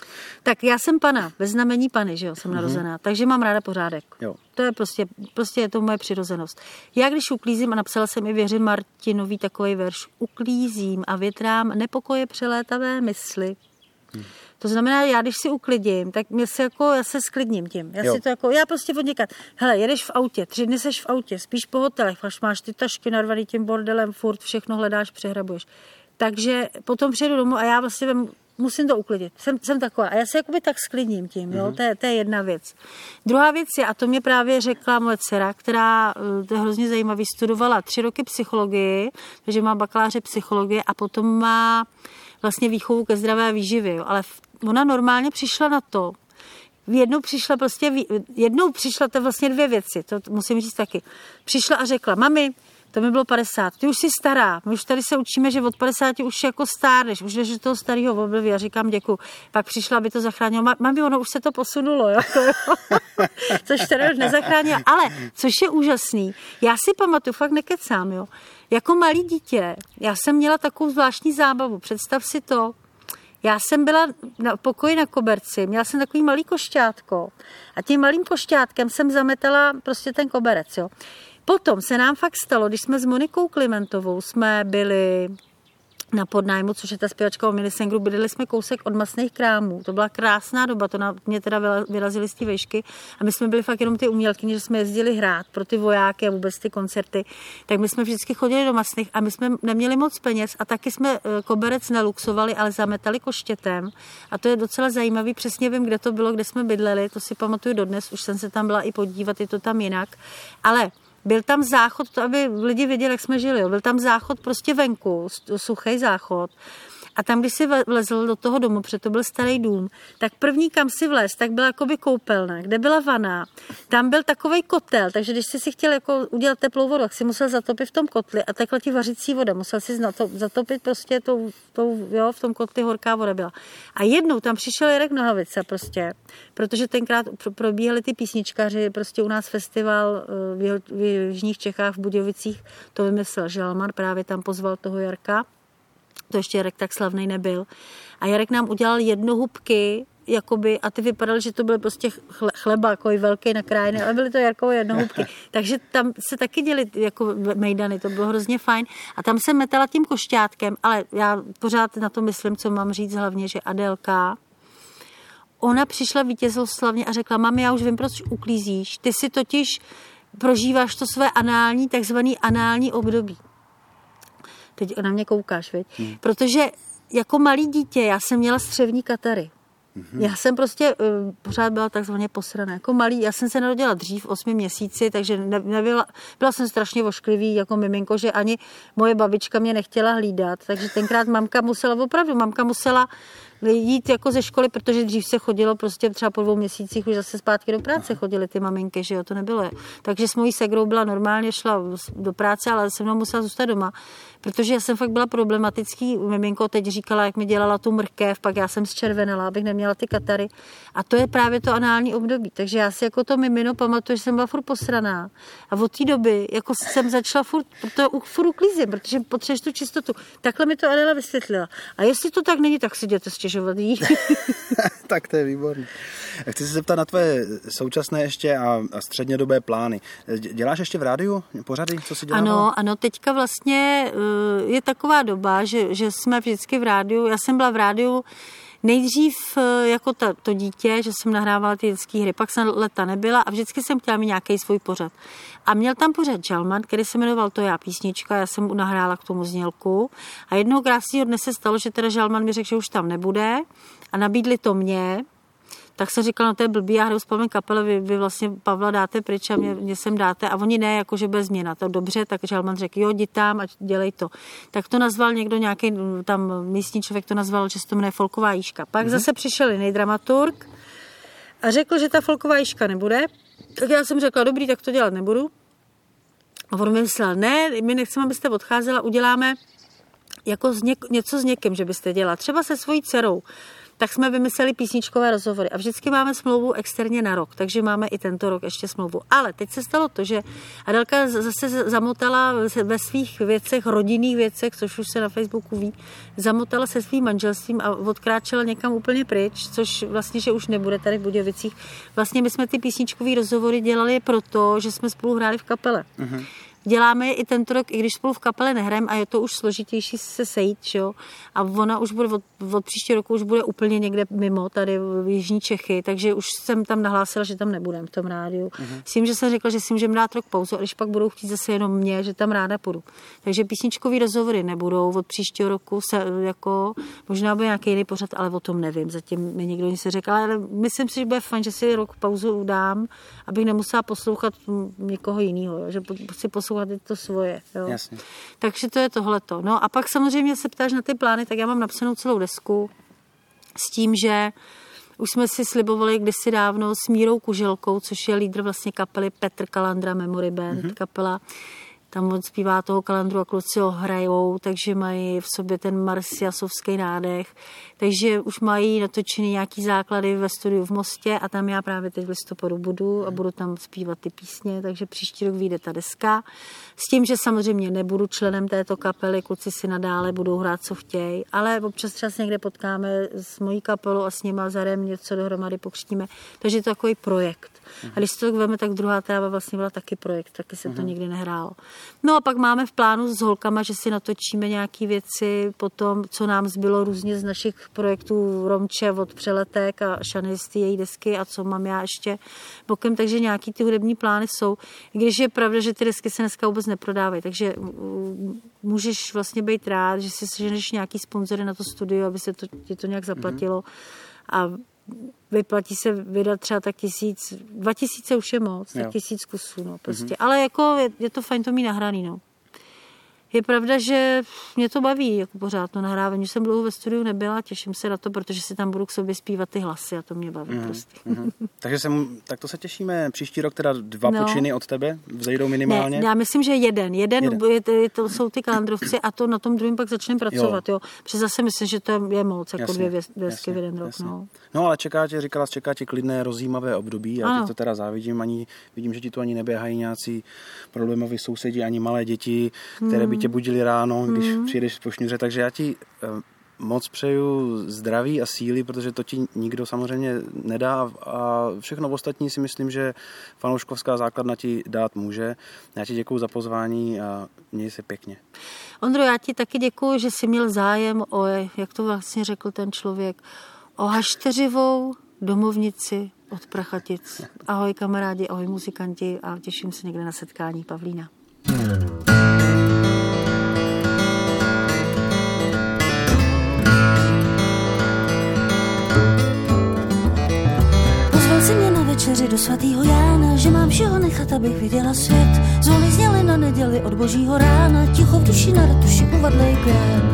Tak já jsem pana, ve znamení pany, že jo, jsem mm-hmm. narozená, takže mám ráda pořádek. Jo. To je prostě, prostě je to moje přirozenost. Já když uklízím, a napsala jsem i věřím Martinový takový verš, uklízím a větrám nepokoje přelétavé mysli. To znamená, já když si uklidím, tak mě se jako, já se sklidním tím. Já jo. si to jako, já prostě odněkat, hele, jedeš v autě, tři dny seš v autě, spíš po hotelech, až máš ty tašky narvaný tím bordelem, furt všechno hledáš, přehrabuješ. Takže potom přijedu domů a já vlastně vem, musím to uklidit. Jsem, jsem taková. A já se jakoby tak sklidním tím, jo? Mm-hmm. To, je, to je jedna věc. Druhá věc je, a to mě právě řekla moje dcera, která, eh, to je hrozně zajímavý, studovala tři roky psychologii, takže má bakaláře psychologie a potom má vlastně výchovu ke zdravé výživě. Jo? Ale ona normálně přišla na to, jednou přišla prostě, jednou přišla, to vlastně dvě věci, to musím říct taky. Přišla a řekla, mami, to mi bylo 50. Ty už jsi stará. My už tady se učíme, že od 50 už jako stárneš, už jdeš do toho starého období a říkám děkuji. Pak přišla, aby to zachránilo. Mami, ono už se to posunulo, jo? což teda už nezachránilo. Ale, což je úžasný, já si pamatuju, fakt nekecám, jo? Jako malý dítě, já jsem měla takovou zvláštní zábavu. Představ si to, já jsem byla na pokoji na koberci, měla jsem takový malý košťátko a tím malým košťátkem jsem zametala prostě ten koberec, jo. Potom se nám fakt stalo, když jsme s Monikou Klimentovou jsme byli na podnájmu, což je ta zpěvačka o Minisengru, bydleli jsme kousek od masných krámů. To byla krásná doba, to na mě teda vyrazili z té vejšky a my jsme byli fakt jenom ty umělky, že jsme jezdili hrát pro ty vojáky a vůbec ty koncerty. Tak my jsme vždycky chodili do masných a my jsme neměli moc peněz a taky jsme eh, koberec neluxovali, ale zametali koštětem. A to je docela zajímavý, přesně vím, kde to bylo, kde jsme bydleli, to si pamatuju dodnes, už jsem se tam byla i podívat, je to tam jinak. Ale byl tam záchod, to aby lidi věděli, jak jsme žili. Byl tam záchod prostě venku, suchý záchod. A tam, když si vlezl do toho domu, protože to byl starý dům, tak první, kam si vlez, tak byla jakoby koupelna, kde byla vana. Tam byl takový kotel, takže když jsi si chtěl jako udělat teplou vodu, tak si musel zatopit v tom kotli a takhle ti vařící voda. Musel si zatopit prostě tou, tou, jo, v tom kotli horká voda byla. A jednou tam přišel Jarek Nohavice prostě, protože tenkrát probíhaly ty písničkaři, prostě u nás festival eh, v Jižních Čechách v Budějovicích, to vymyslel Žalman, právě tam pozval toho Jarka to ještě Jarek tak slavný nebyl. A Jarek nám udělal jednohubky, jakoby, a ty vypadaly, že to byl prostě chleba, jako velký nakrájený, ale byly to Jarkové jednohubky. Takže tam se taky děli jako mejdany, to bylo hrozně fajn. A tam se metala tím košťátkem, ale já pořád na to myslím, co mám říct hlavně, že Adelka, ona přišla vítězoslavně a řekla, mami, já už vím, proč uklízíš. Ty si totiž prožíváš to své anální, takzvaný anální období. Teď na mě koukáš, veď? Hmm. Protože jako malý dítě já jsem měla střevní katary. Mm-hmm. Já jsem prostě uh, pořád byla takzvaně posraná. Jako malý, já jsem se narodila dřív, v osmi měsíci, takže ne, nebyla, byla jsem strašně vošklivý jako miminko, že ani moje babička mě nechtěla hlídat. Takže tenkrát mamka musela, opravdu mamka musela jít jako ze školy, protože dřív se chodilo prostě třeba po dvou měsících už zase zpátky do práce chodily ty maminky, že jo, to nebylo. Takže s mojí segrou byla normálně, šla do práce, ale se mnou musela zůstat doma protože já jsem fakt byla problematický. Miminko teď říkala, jak mi dělala tu mrkev, pak já jsem zčervenala, abych neměla ty katary. A to je právě to anální období. Takže já si jako to mimino pamatuju, že jsem byla furt posraná. A od té doby jako jsem začala furt, to furt uklízím, protože potřebuješ tu čistotu. Takhle mi to Adela vysvětlila. A jestli to tak není, tak si jděte stěžovat jí. tak to je výborné. Chci se zeptat na tvoje současné ještě a, a střednědobé plány. Děláš ještě v rádiu pořady, co si dělá? Ano, ano, teďka vlastně Eh, je taková doba, že, že jsme vždycky v rádiu, já jsem byla v rádiu nejdřív eh, jako ta, to dítě, že jsem nahrávala ty dětské hry, pak jsem leta nebyla a vždycky jsem chtěla mít nějaký svůj pořad. A měl tam pořad Žalman, který se jmenoval To já písnička, já jsem nahrála k tomu znělku. A jednoho krásného dne se stalo, že teda Žalman mi řekl, že už tam nebude a nabídli to mě, tak jsem říkala, no to je blbý, já hraju s Pavlem Kapele, vy, vy, vlastně Pavla dáte pryč a mě, mě sem dáte a oni ne, jakože bez změna, to dobře, tak Žalman řekl, jo, jdi tam a dělej to. Tak to nazval někdo nějaký, tam místní člověk to nazval, že se to jmenuje folková jížka. Pak mm-hmm. zase přišel jiný dramaturg a řekl, že ta folková jížka nebude, tak já jsem řekla, dobrý, tak to dělat nebudu. A on mi myslel, ne, my nechceme, abyste odcházela, uděláme jako z něk, něco s někým, že byste dělala. Třeba se svojí dcerou tak jsme vymysleli písničkové rozhovory. A vždycky máme smlouvu externě na rok, takže máme i tento rok ještě smlouvu. Ale teď se stalo to, že Adelka zase zamotala ve svých věcech, rodinných věcech, což už se na Facebooku ví, zamotala se svým manželstvím a odkráčela někam úplně pryč, což vlastně, že už nebude tady v Budějovicích. Vlastně my jsme ty písničkové rozhovory dělali proto, že jsme spolu hráli v kapele. Uh-huh. Děláme i tento rok, i když spolu v kapele nehrajeme a je to už složitější se sejít, jo? A ona už bude od, od příští roku už bude úplně někde mimo, tady v Jižní Čechy, takže už jsem tam nahlásila, že tam nebudem v tom rádiu. Uh-huh. S tím, že jsem řekla, že si můžeme dát rok pauzu, a když pak budou chtít zase jenom mě, že tam ráda půjdu. Takže písničkový rozhovory nebudou od příštího roku, se, jako, možná bude nějaký jiný pořad, ale o tom nevím. Zatím mi nikdo nic řekl, ale myslím si, že bude fajn, že si rok pauzu dám, abych nemusela poslouchat někoho jiného, že si poslouchat to svoje. Jo. Jasně. Takže to je tohleto. No a pak samozřejmě se ptáš na ty plány, tak já mám napsanou celou desku s tím, že už jsme si slibovali kdysi dávno s Mírou Kuželkou, což je lídr vlastně kapely Petr Kalandra Memory Band, mm-hmm. kapela, tam on zpívá toho kalandru a kluci ho hrajou, takže mají v sobě ten marsiasovský nádech. Takže už mají natočený nějaký základy ve studiu v Mostě a tam já právě teď v listopadu budu a budu tam zpívat ty písně, takže příští rok vyjde ta deska. S tím, že samozřejmě nebudu členem této kapely, kluci si nadále budou hrát, co chtějí, ale občas třeba se někde potkáme s mojí kapelou a s nima zarem něco dohromady pokřtíme. Takže je to takový projekt. A když to tak veme, tak druhá tráva vlastně byla taky projekt, taky se to nikdy nehrálo. No a pak máme v plánu s holkama, že si natočíme nějaké věci potom, co nám zbylo různě z našich projektů Romče od Přeletek a Šanisty, její desky a co mám já ještě bokem, takže nějaký ty hudební plány jsou. I když je pravda, že ty desky se dneska vůbec neprodávají, takže můžeš vlastně být rád, že si seženeš nějaký sponzory na to studio, aby se to, ti to nějak zaplatilo. A vyplatí se vydat třeba tak tisíc, dva tisíce už je moc, jo. tak tisíc kusů, no, prostě. Mm-hmm. Ale jako je, je, to fajn to mít nahraný, no. Je pravda, že mě to baví jako pořád to nahrávání. Jsem dlouho ve studiu nebyla, těším se na to, protože si tam budu k sobě zpívat ty hlasy a to mě baví mm, prostě. Mm. Takže jsem, tak to se těšíme. Příští rok teda dva no. počiny od tebe vzejdou minimálně? Ne, já myslím, že jeden. Jeden, jeden. Je, to jsou ty kalandrovci a to na tom druhém pak začneme pracovat. Jo. Jo. Protože zase myslím, že to je moc, jako jasně, dvě desky v jeden rok. No. no ale čeká tě, říkala, čeká tě klidné rozjímavé období. Já ti to teda závidím. Ani, vidím, že ti tu ani neběhají nějací problémoví sousedí, ani malé děti, které by tě tě budili ráno, když mm. přijdeš po šňůře, takže já ti eh, moc přeju zdraví a síly, protože to ti nikdo samozřejmě nedá a všechno ostatní si myslím, že fanouškovská základna ti dát může. Já ti děkuji za pozvání a měj se pěkně. Ondro, já ti taky děkuji, že jsi měl zájem o, jak to vlastně řekl ten člověk, o hašteřivou domovnici od Prachatic. Ahoj kamarádi, ahoj muzikanti a těším se někde na setkání Pavlína. Večeři do svatýho Jána, že mám všeho nechat, abych viděla svět. Zvony zněly na neděli od božího rána, ticho v duši na retuši uvadlej květ.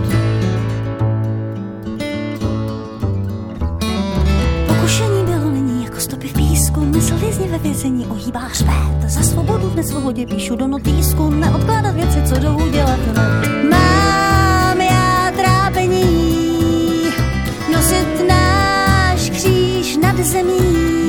Pokušení bylo nyní jako stopy v písku, mysl vězně ve vězení ohýbá hřbet. Za svobodu v nesvobodě píšu do notýsku, neodkládat věci, co jdou udělat. Mám já trápení, nosit náš kříž nad zemí.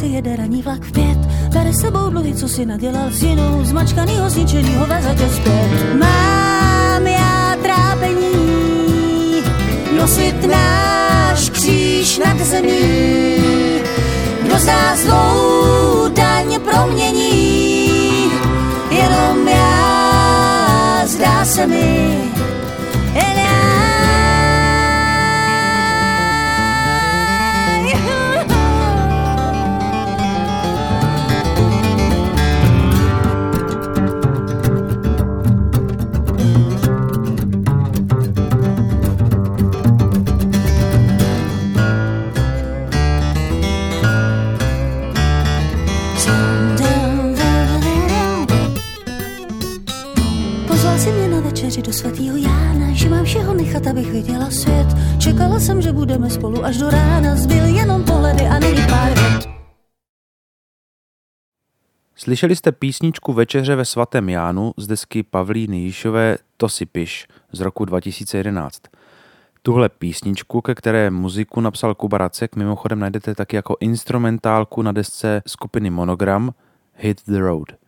Jede raní vlak v pět. Bere sebou dluhy, co si nadělal s jinou, zmačkanýho, zničenýho vezatě zpět. Mám já trápení, nosit náš kříž nad zemí. Kdo z nás daň promění, jenom já, zdá se mi, do svatýho Jána, že mám všeho nechat, abych viděla svět. Čekala jsem, že budeme spolu až do rána, zbyl jenom pohledy a není pár vět. Slyšeli jste písničku Večeře ve svatém Jánu z desky Pavlíny Jíšové To si piš z roku 2011. Tuhle písničku, ke které muziku napsal Kuba Racek, mimochodem najdete taky jako instrumentálku na desce skupiny Monogram Hit the Road.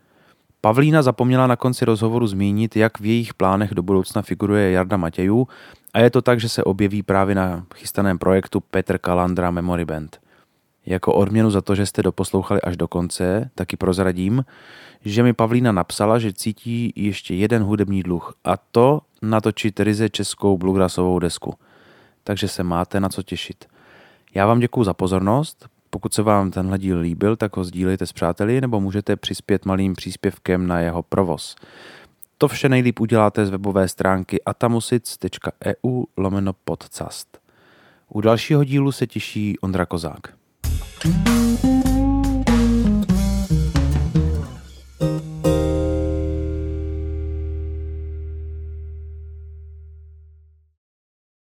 Pavlína zapomněla na konci rozhovoru zmínit, jak v jejich plánech do budoucna figuruje Jarda Matějů a je to tak, že se objeví právě na chystaném projektu Petr Kalandra Memory Band. Jako odměnu za to, že jste doposlouchali až do konce, taky prozradím, že mi Pavlína napsala, že cítí ještě jeden hudební dluh a to natočit ryze českou bluegrassovou desku. Takže se máte na co těšit. Já vám děkuji za pozornost. Pokud se vám tenhle díl líbil, tak ho sdílejte s přáteli nebo můžete přispět malým příspěvkem na jeho provoz. To vše nejlíp uděláte z webové stránky atamusic.eu lomeno podcast. U dalšího dílu se těší Ondra Kozák. thank you